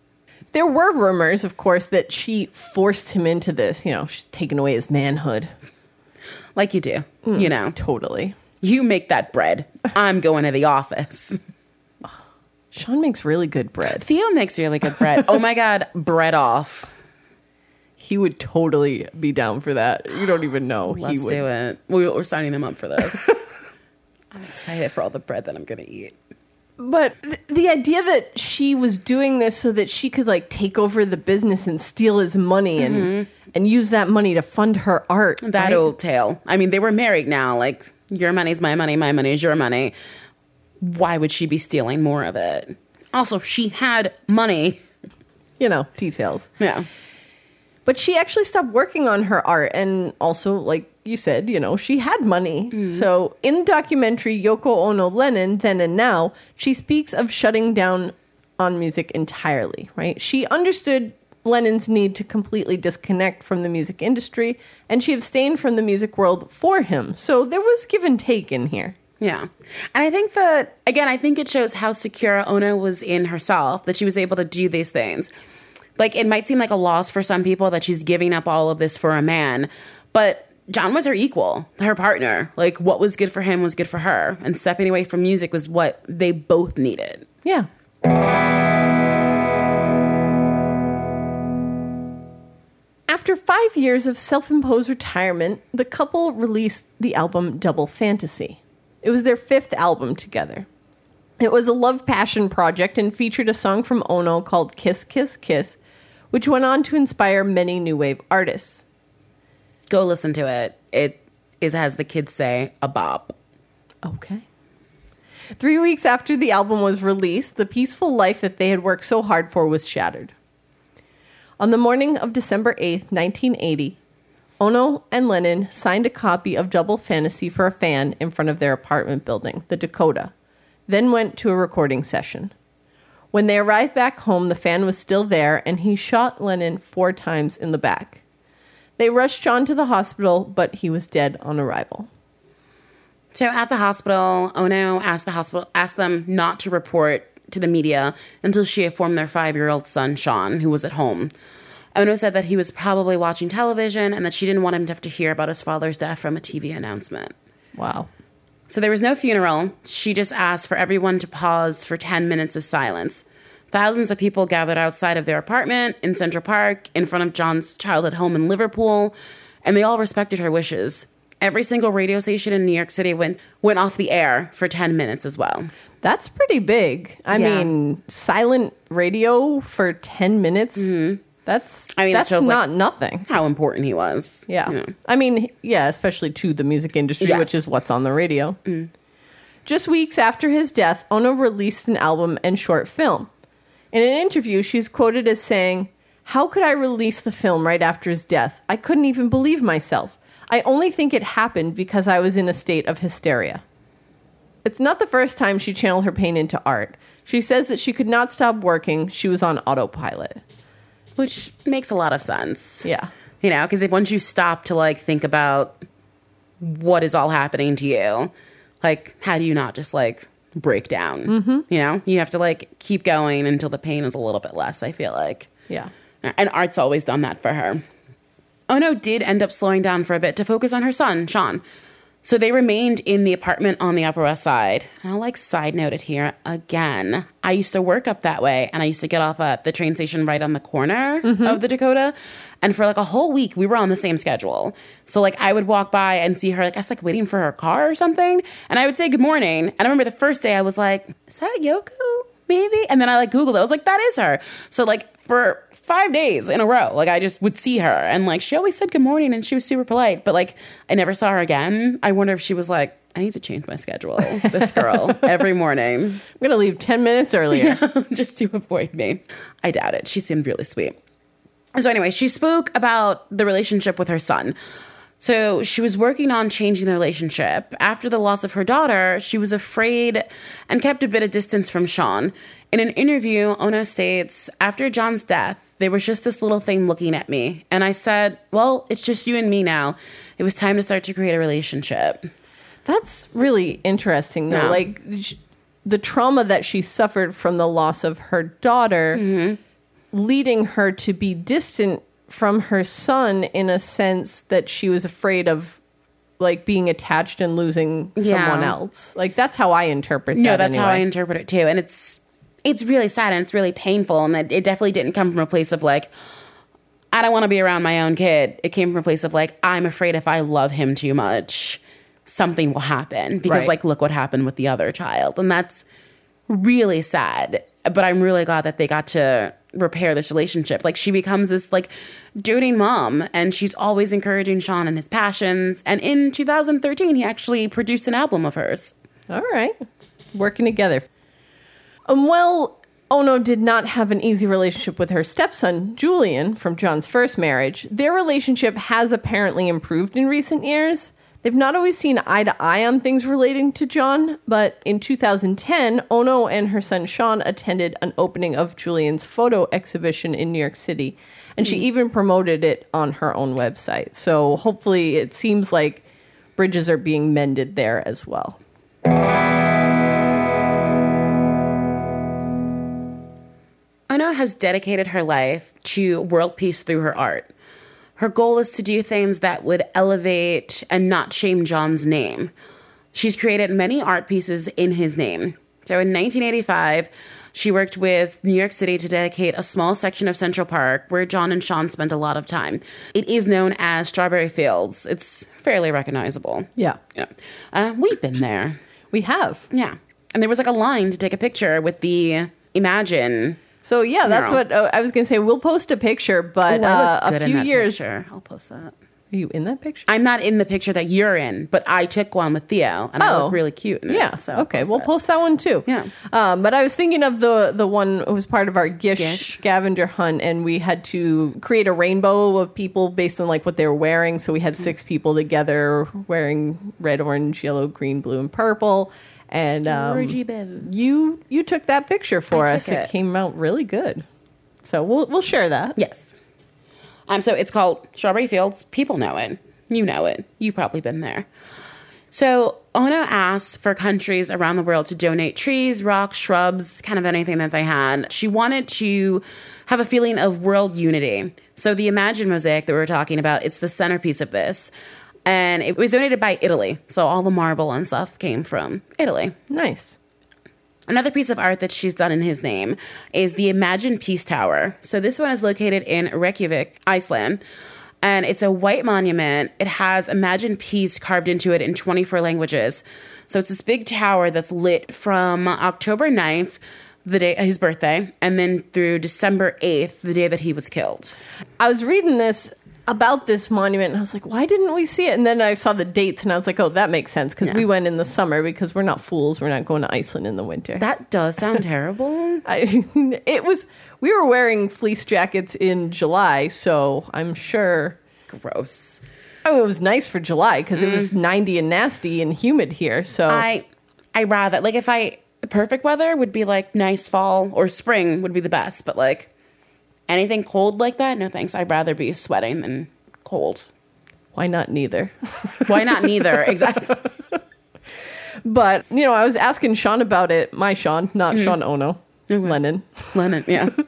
There were rumors, of course, that she forced him into this. You know, she's taken away his manhood. Like you do, hmm, you know. Totally. You make that bread. I'm going to the office. Sean makes really good bread. Theo makes really good bread. Oh my God, bread off. He would totally be down for that. You don't even know. Let's he would. do it. We- We're signing him up for this. I'm excited for all the bread that I'm going to eat. But th- the idea that she was doing this so that she could like take over the business and steal his money and mm-hmm. and use that money to fund her art. That right? old tale. I mean, they were married now. Like, your money's my money, my money is your money. Why would she be stealing more of it? Also, she had money. you know, details. Yeah. But she actually stopped working on her art and also like you said, you know, she had money. Mm-hmm. So in the documentary Yoko Ono Lennon Then and Now, she speaks of shutting down on music entirely, right? She understood Lennon's need to completely disconnect from the music industry and she abstained from the music world for him. So there was give and take in here. Yeah. And I think that, again, I think it shows how secure Ono was in herself that she was able to do these things. Like, it might seem like a loss for some people that she's giving up all of this for a man, but John was her equal, her partner. Like, what was good for him was good for her. And stepping away from music was what they both needed. Yeah. After five years of self imposed retirement, the couple released the album Double Fantasy. It was their fifth album together. It was a love passion project and featured a song from Ono called Kiss, Kiss, Kiss, which went on to inspire many new wave artists. Go listen to it. It is, as the kids say, a bop. Okay. Three weeks after the album was released, the peaceful life that they had worked so hard for was shattered. On the morning of December 8th, 1980, Ono and Lennon signed a copy of Double Fantasy for a fan in front of their apartment building, the Dakota, then went to a recording session. When they arrived back home, the fan was still there and he shot Lennon four times in the back. They rushed John to the hospital, but he was dead on arrival. So at the hospital, Ono asked the hospital asked them not to report to the media until she informed their five year old son Sean, who was at home. Ono said that he was probably watching television and that she didn't want him to have to hear about his father's death from a TV announcement. Wow. So there was no funeral. She just asked for everyone to pause for 10 minutes of silence. Thousands of people gathered outside of their apartment in Central Park, in front of John's childhood home in Liverpool, and they all respected her wishes. Every single radio station in New York City went went off the air for 10 minutes as well. That's pretty big. I Yeah. mean, silent radio for 10 minutes. Mm-hmm. That's I mean, that that's shows, like- not nothing. How important he was. Yeah. You know. I mean, yeah, especially to the music industry, Yes. which is what's on the radio. Mm. Just weeks after his death, Ono released an album and short film. In an interview, she's quoted as saying, How could I release the film right after his death? I couldn't even believe myself. I only think it happened because I was in a state of hysteria. It's not the first time she channeled her pain into art. She says that she could not stop working, she was on autopilot. Which makes a lot of sense. Yeah. You know, because if once you stop to like think about what is all happening to you, like how do you not just like break down? Mm-hmm. You know, you have to like keep going until the pain is a little bit less. I feel like, Yeah. and art's always done that for her. Ono did end up slowing down for a bit to focus on her son, Sean. So they remained in the apartment on the Upper West Side. And I'll like side note it here again. I used to work up that way and I used to get off at the train station right on the corner mm-hmm. of the Dakota. And for like a whole week, we were on the same schedule. So like I would walk by and see her like I was like waiting for her car or something. And I would say good morning. And I remember the first day I was like, is that Yoko? Maybe. And then I like Googled it. I was like, that is her. So like for five days in a row, like I just would see her and like she always said good morning and she was super polite, but like I never saw her again. I wonder if she was like, I need to change my schedule. This girl every morning I'm going to leave 10 minutes earlier. just to avoid me. I doubt it. She seemed really sweet. So anyway, she spoke about the relationship with her son. So she was working on changing the relationship. After the loss of her daughter, she was afraid and kept a bit of distance from Sean. In an interview, Ono states, After John's death, there was just this little thing looking at me. And I said, Well, it's just you and me now. It was time to start to create a relationship. That's really interesting, though. Yeah. Like the trauma that she suffered from the loss of her daughter, Mm-hmm. leading her to be distant from her son in a sense that she was afraid of like being attached and losing Yeah. someone else. Like that's how I interpret No, that. that's how I interpret it too. And it's it's really sad and it's really painful. And it, it definitely didn't come from a place of like, I don't want to be around my own kid. It came from a place of like, I'm afraid if I love him too much, something will happen. Because Right. like, look what happened with the other child. And that's really sad. But I'm really glad that they got to repair this relationship. Like she becomes this like doting mom and she's always encouraging Sean and his passions. And in 2013, he actually produced an album of hers. All right. Working together. Um, well, Ono did not have an easy relationship with her stepson, Julian, from John's first marriage. Their relationship has apparently improved in recent years. They've not always seen eye to eye on things relating to John, but in 2010, Ono and her son Sean attended an opening of Julian's photo exhibition in New York City, and she hmm. even promoted it on her own website. So hopefully, it seems like bridges are being mended there as well. Ono has dedicated her life to world peace through her art. Her goal is to do things that would elevate and not shame John's name. She's created many art pieces in his name. So in 1985, she worked with New York City to dedicate a small section of Central Park where John and Sean spent a lot of time. It is known as Strawberry Fields. It's fairly recognizable. Yeah. Yeah. Uh, we've been there. We have. Yeah. And there was like a line to take a picture with the Imagine So yeah, that's No. what uh, I was going to say. We'll post a picture, but Ooh, uh, a few years. picture. I'll post that. Are you in that picture? I'm not in the picture that you're in, but I took one with Theo, and I Oh. look really cute. In it, yeah. so okay. post we'll that. post that one too. Yeah. Um, but I was thinking of the the one who was part of our Gish, Gish. scavenger hunt, and we had to create a rainbow of people based on like what they were wearing. So we had six people together wearing red, orange, yellow, green, blue, and purple. And um, Bev. you you took that picture for I us. took It. it. came out really good. So we'll we'll share that. Yes. Um. So it's called Strawberry Fields. People know it. You know it. You've probably been there. So Ono asked for countries around the world to donate trees, rocks, shrubs, kind of anything that they had. She wanted to have a feeling of world unity. So the Imagine mosaic that we were talking about, it's the centerpiece of this. And it was donated by Italy. So all the marble and stuff came from Italy. Nice. Another piece of art that she's done in his name is the Imagine Peace Tower. So this one is located in Reykjavik, Iceland. And it's a white monument. It has Imagine Peace carved into it in 24 languages. So it's this big tower that's lit from October 9th, the day his birthday, and then through December 8th, the day that he was killed. I was reading this about this monument and I was like, why didn't we see it? And then I saw the dates and I was like, oh, that makes sense because we went in the summer because we're not fools. We're not going to Iceland in the winter. That does sound terrible. I, it was, we were wearing fleece jackets in July, so I'm sure. Gross. I mean, it was nice for July because it was mm. 90 and nasty and humid here. So I I rather like if I the perfect weather would be like nice fall or spring would be the best, but like anything cold like that, no thanks. I'd rather be sweating than cold. why not neither? Why not neither? exactly. but, you know, I was asking Sean about it, my Sean, not Sean Ono, Lennon. Lennon, yeah.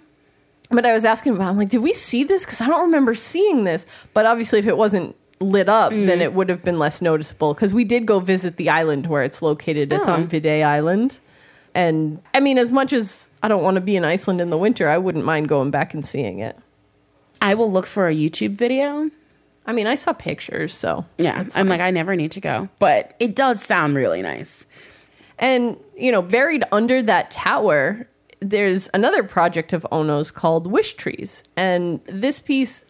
But I was asking about, I'm like, did we see this? Because I don't remember seeing this. But obviously, if it wasn't lit up, Mm. then it would have been less noticeable. Because we did go visit the island where it's located. It's Oh. on Viðey Island. And I mean, as much as I don't want to be in Iceland in the winter, I wouldn't mind going back and seeing it. I will look for a YouTube video. I mean, I saw pictures, so. Yeah, I'm like, I never need to go, but it does sound really nice. And, you know, buried under that tower, there's another project of Ono's called Wish Trees. And this piece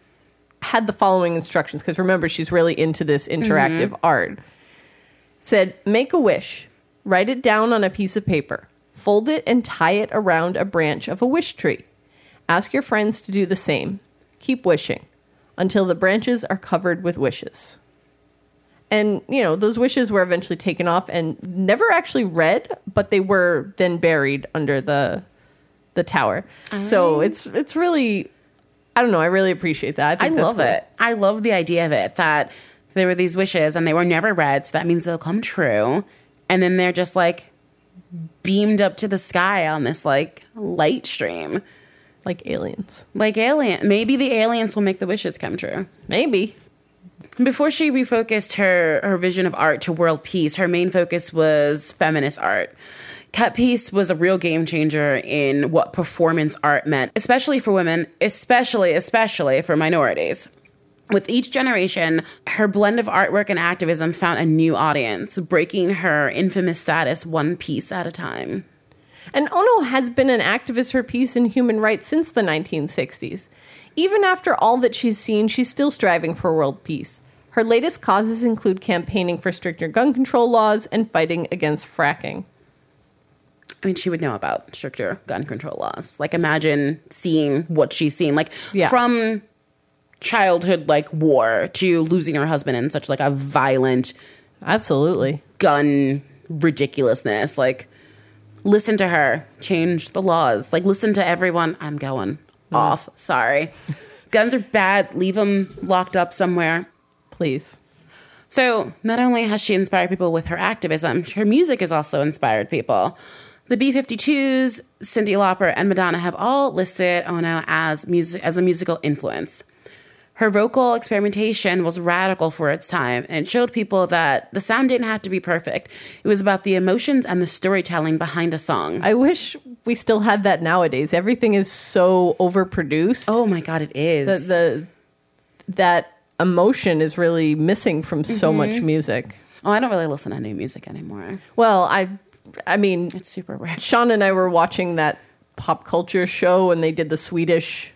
had the following instructions because remember, she's really into this interactive mm-hmm. art. Said, make a wish, write it down on a piece of paper, fold it and tie it around a branch of a wish tree. Ask your friends to do the same. Keep wishing until the branches are covered with wishes. And, you know, those wishes were eventually taken off and never actually read, but they were then buried under the the tower. So oh. it's it's really I don't know, I really appreciate that. I think that's love cool. it. I love the idea of it that there were these wishes and they were never read, so that means they'll come true. And then they're just like beamed up to the sky on this like light stream. Like aliens. Like alien. Maybe the aliens will make the wishes come true. Maybe. Before she refocused her, her vision of art to world peace, her main focus was feminist art. Cut piece was a real game changer in what performance art meant, especially for women, especially, especially for minorities. With each generation, her blend of artwork and activism found a new audience, breaking her infamous status one piece at a time. And Ono has been an activist for peace and human rights since the 1960s. Even after all that she's seen, she's still striving for world peace. Her latest causes include campaigning for stricter gun control laws and fighting against fracking. I mean, she would know about stricter gun control laws. Like, imagine seeing what she's seen, like Yeah. from childhood, like war to losing her husband in such like a violent Absolutely. gun ridiculousness. Like, listen to her, change the laws. Like, listen to everyone. I'm going mm. off. Sorry, guns are bad. Leave them locked up somewhere. Please. So, not only has she inspired people with her activism, her music has also inspired people. The B 52s, Cyndi Lauper, and Madonna have all listed Ono as, music, as a musical influence. Her vocal experimentation was radical for its time, and showed people that the sound didn't have to be perfect. It was about the emotions and the storytelling behind a song. I wish we still had that nowadays. Everything is so overproduced. oh my God, it is. the, the that emotion is really missing from so mm-hmm. much music. oh, I don't really listen to new music anymore. Well, I I mean, It's super rare. Sean and I were watching that pop culture show and they did the Swedish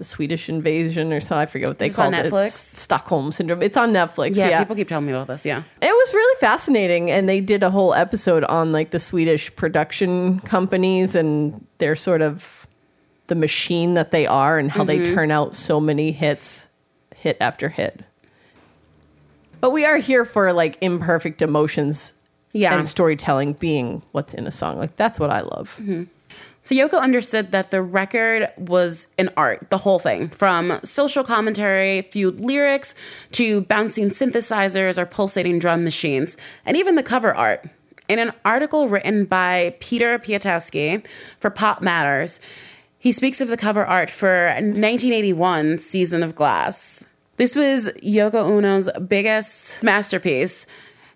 the Swedish invasion or so I forget what they Is this on called it. Netflix? It's Stockholm syndrome. It's on Netflix. Yeah, Yeah. people keep telling me about this. Yeah. It was really fascinating and they did a whole episode on like the Swedish production companies and their sort of the machine that they are and how Mm-hmm. they turn out so many hits hit after hit. But we are here for like imperfect emotions Yeah. and storytelling being what's in a song. Like that's what I love. So Yoko understood that the record was an art, the whole thing, from social commentary, fueled lyrics, to bouncing synthesizers or pulsating drum machines, and even the cover art. In an article written by Peter Piatkowski for Pop Matters, he speaks of the cover art for 1981 Season of Glass. This was Yoko Ono's biggest masterpiece.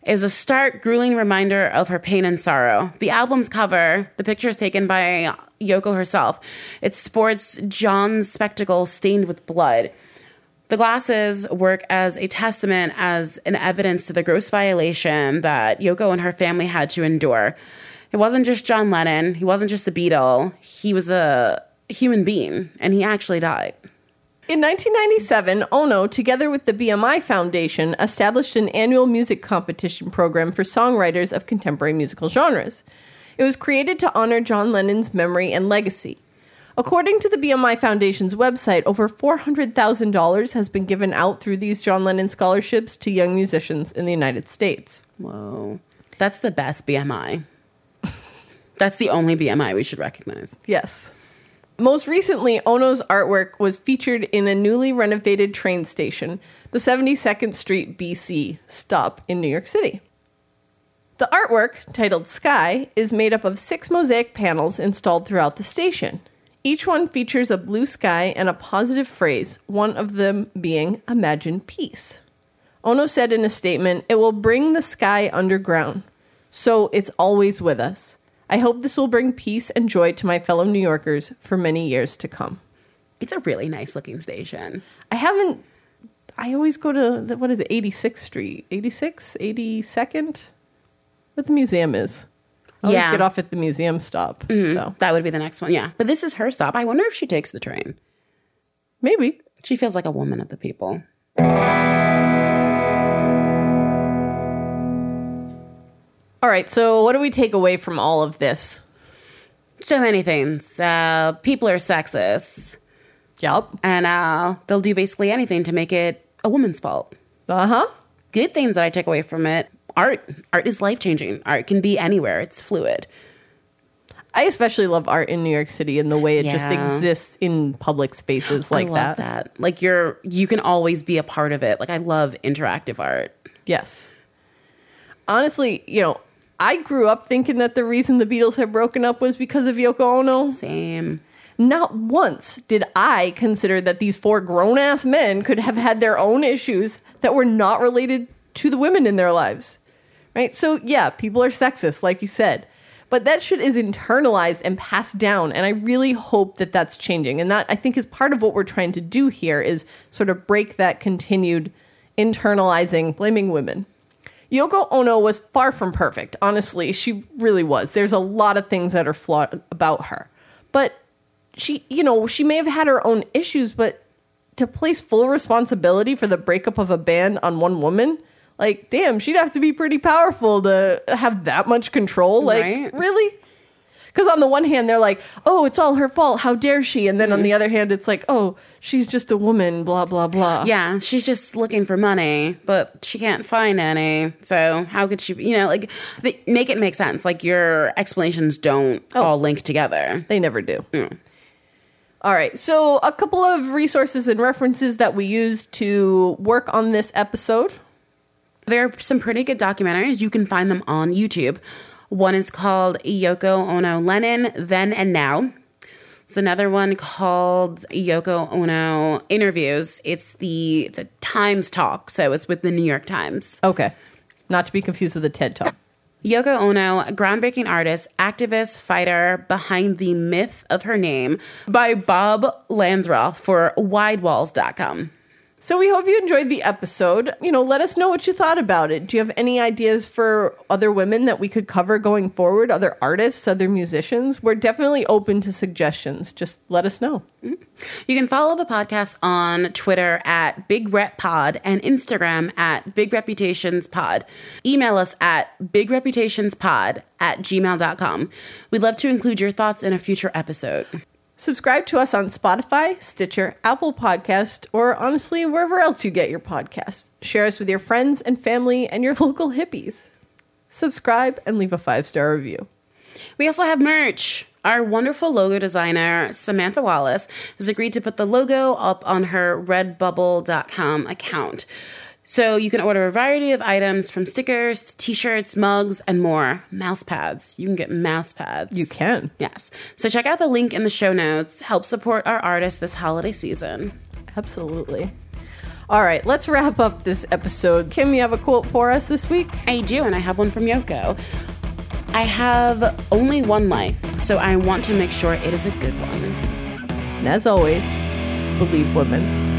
Was a stark, grueling reminder of her pain and sorrow. The album's cover, the picture is taken by Yoko herself. It sports John's spectacles stained with blood. The glasses work as a testament, as an evidence to the gross violation that Yoko and her family had to endure. It wasn't just John Lennon, he wasn't just a Beatle, he was a human being, and he actually died. In 1997, Ono, together with the BMI Foundation, established an annual music competition program for songwriters of contemporary musical genres. It was created to honor John Lennon's memory and legacy. According to the BMI Foundation's website, over $400,000 has been given out through these John Lennon scholarships to young musicians in the United States. Whoa. That's the best BMI. That's the only BMI we should recognize. Yes. Most recently, Ono's artwork was featured in a newly renovated train station, the 72nd Street BC stop in New York City. The artwork, titled Sky, is made up of six mosaic panels installed throughout the station. Each one features a blue sky and a positive phrase, one of them being Imagine Peace. Ono said in a statement, It will bring the sky underground, so it's always with us. I hope this will bring peace and joy to my fellow New Yorkers for many years to come. It's a really nice looking station. I haven't, I always go to, the, what is it, 86th Street? 86th? 82nd? What the museum is. I always Yeah. get off at the museum stop. Mm-hmm. So That would be the next one. Yeah. But this is her stop. I wonder if she takes the train. maybe. She feels like a woman of the people. All right, so what do we take away from all of this? So many things. Uh, people are sexist, Yep. and uh, they'll do basically anything to make it a woman's fault. Uh huh. Good things that I take away from it art. Art is life changing. Art can be anywhere, it's fluid. I especially love art in New York City and the way it just exists in public spaces like I love that. that. Like you're, you can always be a part of it. Like I love interactive art. Yes. Honestly, you know, I grew up thinking that the reason the Beatles had broken up was because of Yoko Ono. Same. Not once did I consider that these four grown ass men could have had their own issues that were not related to the women in their lives. Right? So, yeah, people are sexist, like you said. But that shit is internalized and passed down. And I really hope that that's changing. And that, I think, is part of what we're trying to do here is sort of break that continued internalizing, blaming women. Yoko Ono was far from perfect. Honestly, she really was. There's a lot of things that are flawed about her. But she, you know, she may have had her own issues, but to place full responsibility for the breakup of a band on one woman, like, damn, she'd have to be pretty powerful to have that much control. Like, Right. really? Because on the one hand, they're like, oh, it's all her fault. How dare she? And then on the Mm-hmm. other hand, it's like, oh, she's just a woman, blah, blah, blah. Yeah, she's just looking for money, but she can't find any. So how could she? You know, like but make it make sense. Like your explanations don't all link together. They never do. All right. So, a couple of resources and references that we used to work on this episode. There are some pretty good documentaries. You can find them on YouTube. One is called Yoko Ono Lennon Then and Now. It's another one called Yoko Ono Interviews. It's the it's a Times talk, so it's with the New York Times. Okay. Not to be confused with the TED Talk. Yoko Ono, a groundbreaking artist, activist, fighter behind the myth of her name by Bob Lansroth for widewalls.com. So, we hope you enjoyed the episode. You know, let us know what you thought about it. Do you have any ideas for other women that we could cover going forward? Other artists, other musicians? We're definitely open to suggestions. Just let us know. Mm-hmm. You can follow the podcast on Twitter at Big Rep Pod and Instagram at Big Reputations Pod. Email us at Big Reputations Pod at gmail.com. We'd love to include your thoughts in a future episode. Subscribe to us on Spotify, Stitcher, Apple Podcast, or honestly, wherever else you get your podcasts. Share us with your friends and family and your local hippies. Subscribe and leave a five star review. We also have merch. Our wonderful logo designer, Samantha Wallace, has agreed to put the logo up on her redbubble.com account. So you can order a variety of items from stickers to t shirts, mugs, and more. Mouse pads. You can get mouse pads. You can. Yes. So check out the link in the show notes. Help support our artists this holiday season. Absolutely. All right, let's wrap up this episode. Kim, you have a quote for us this week? I do, and I have one from Yoko. I have only one life, so I want to make sure it is a good one. And as always, believe women.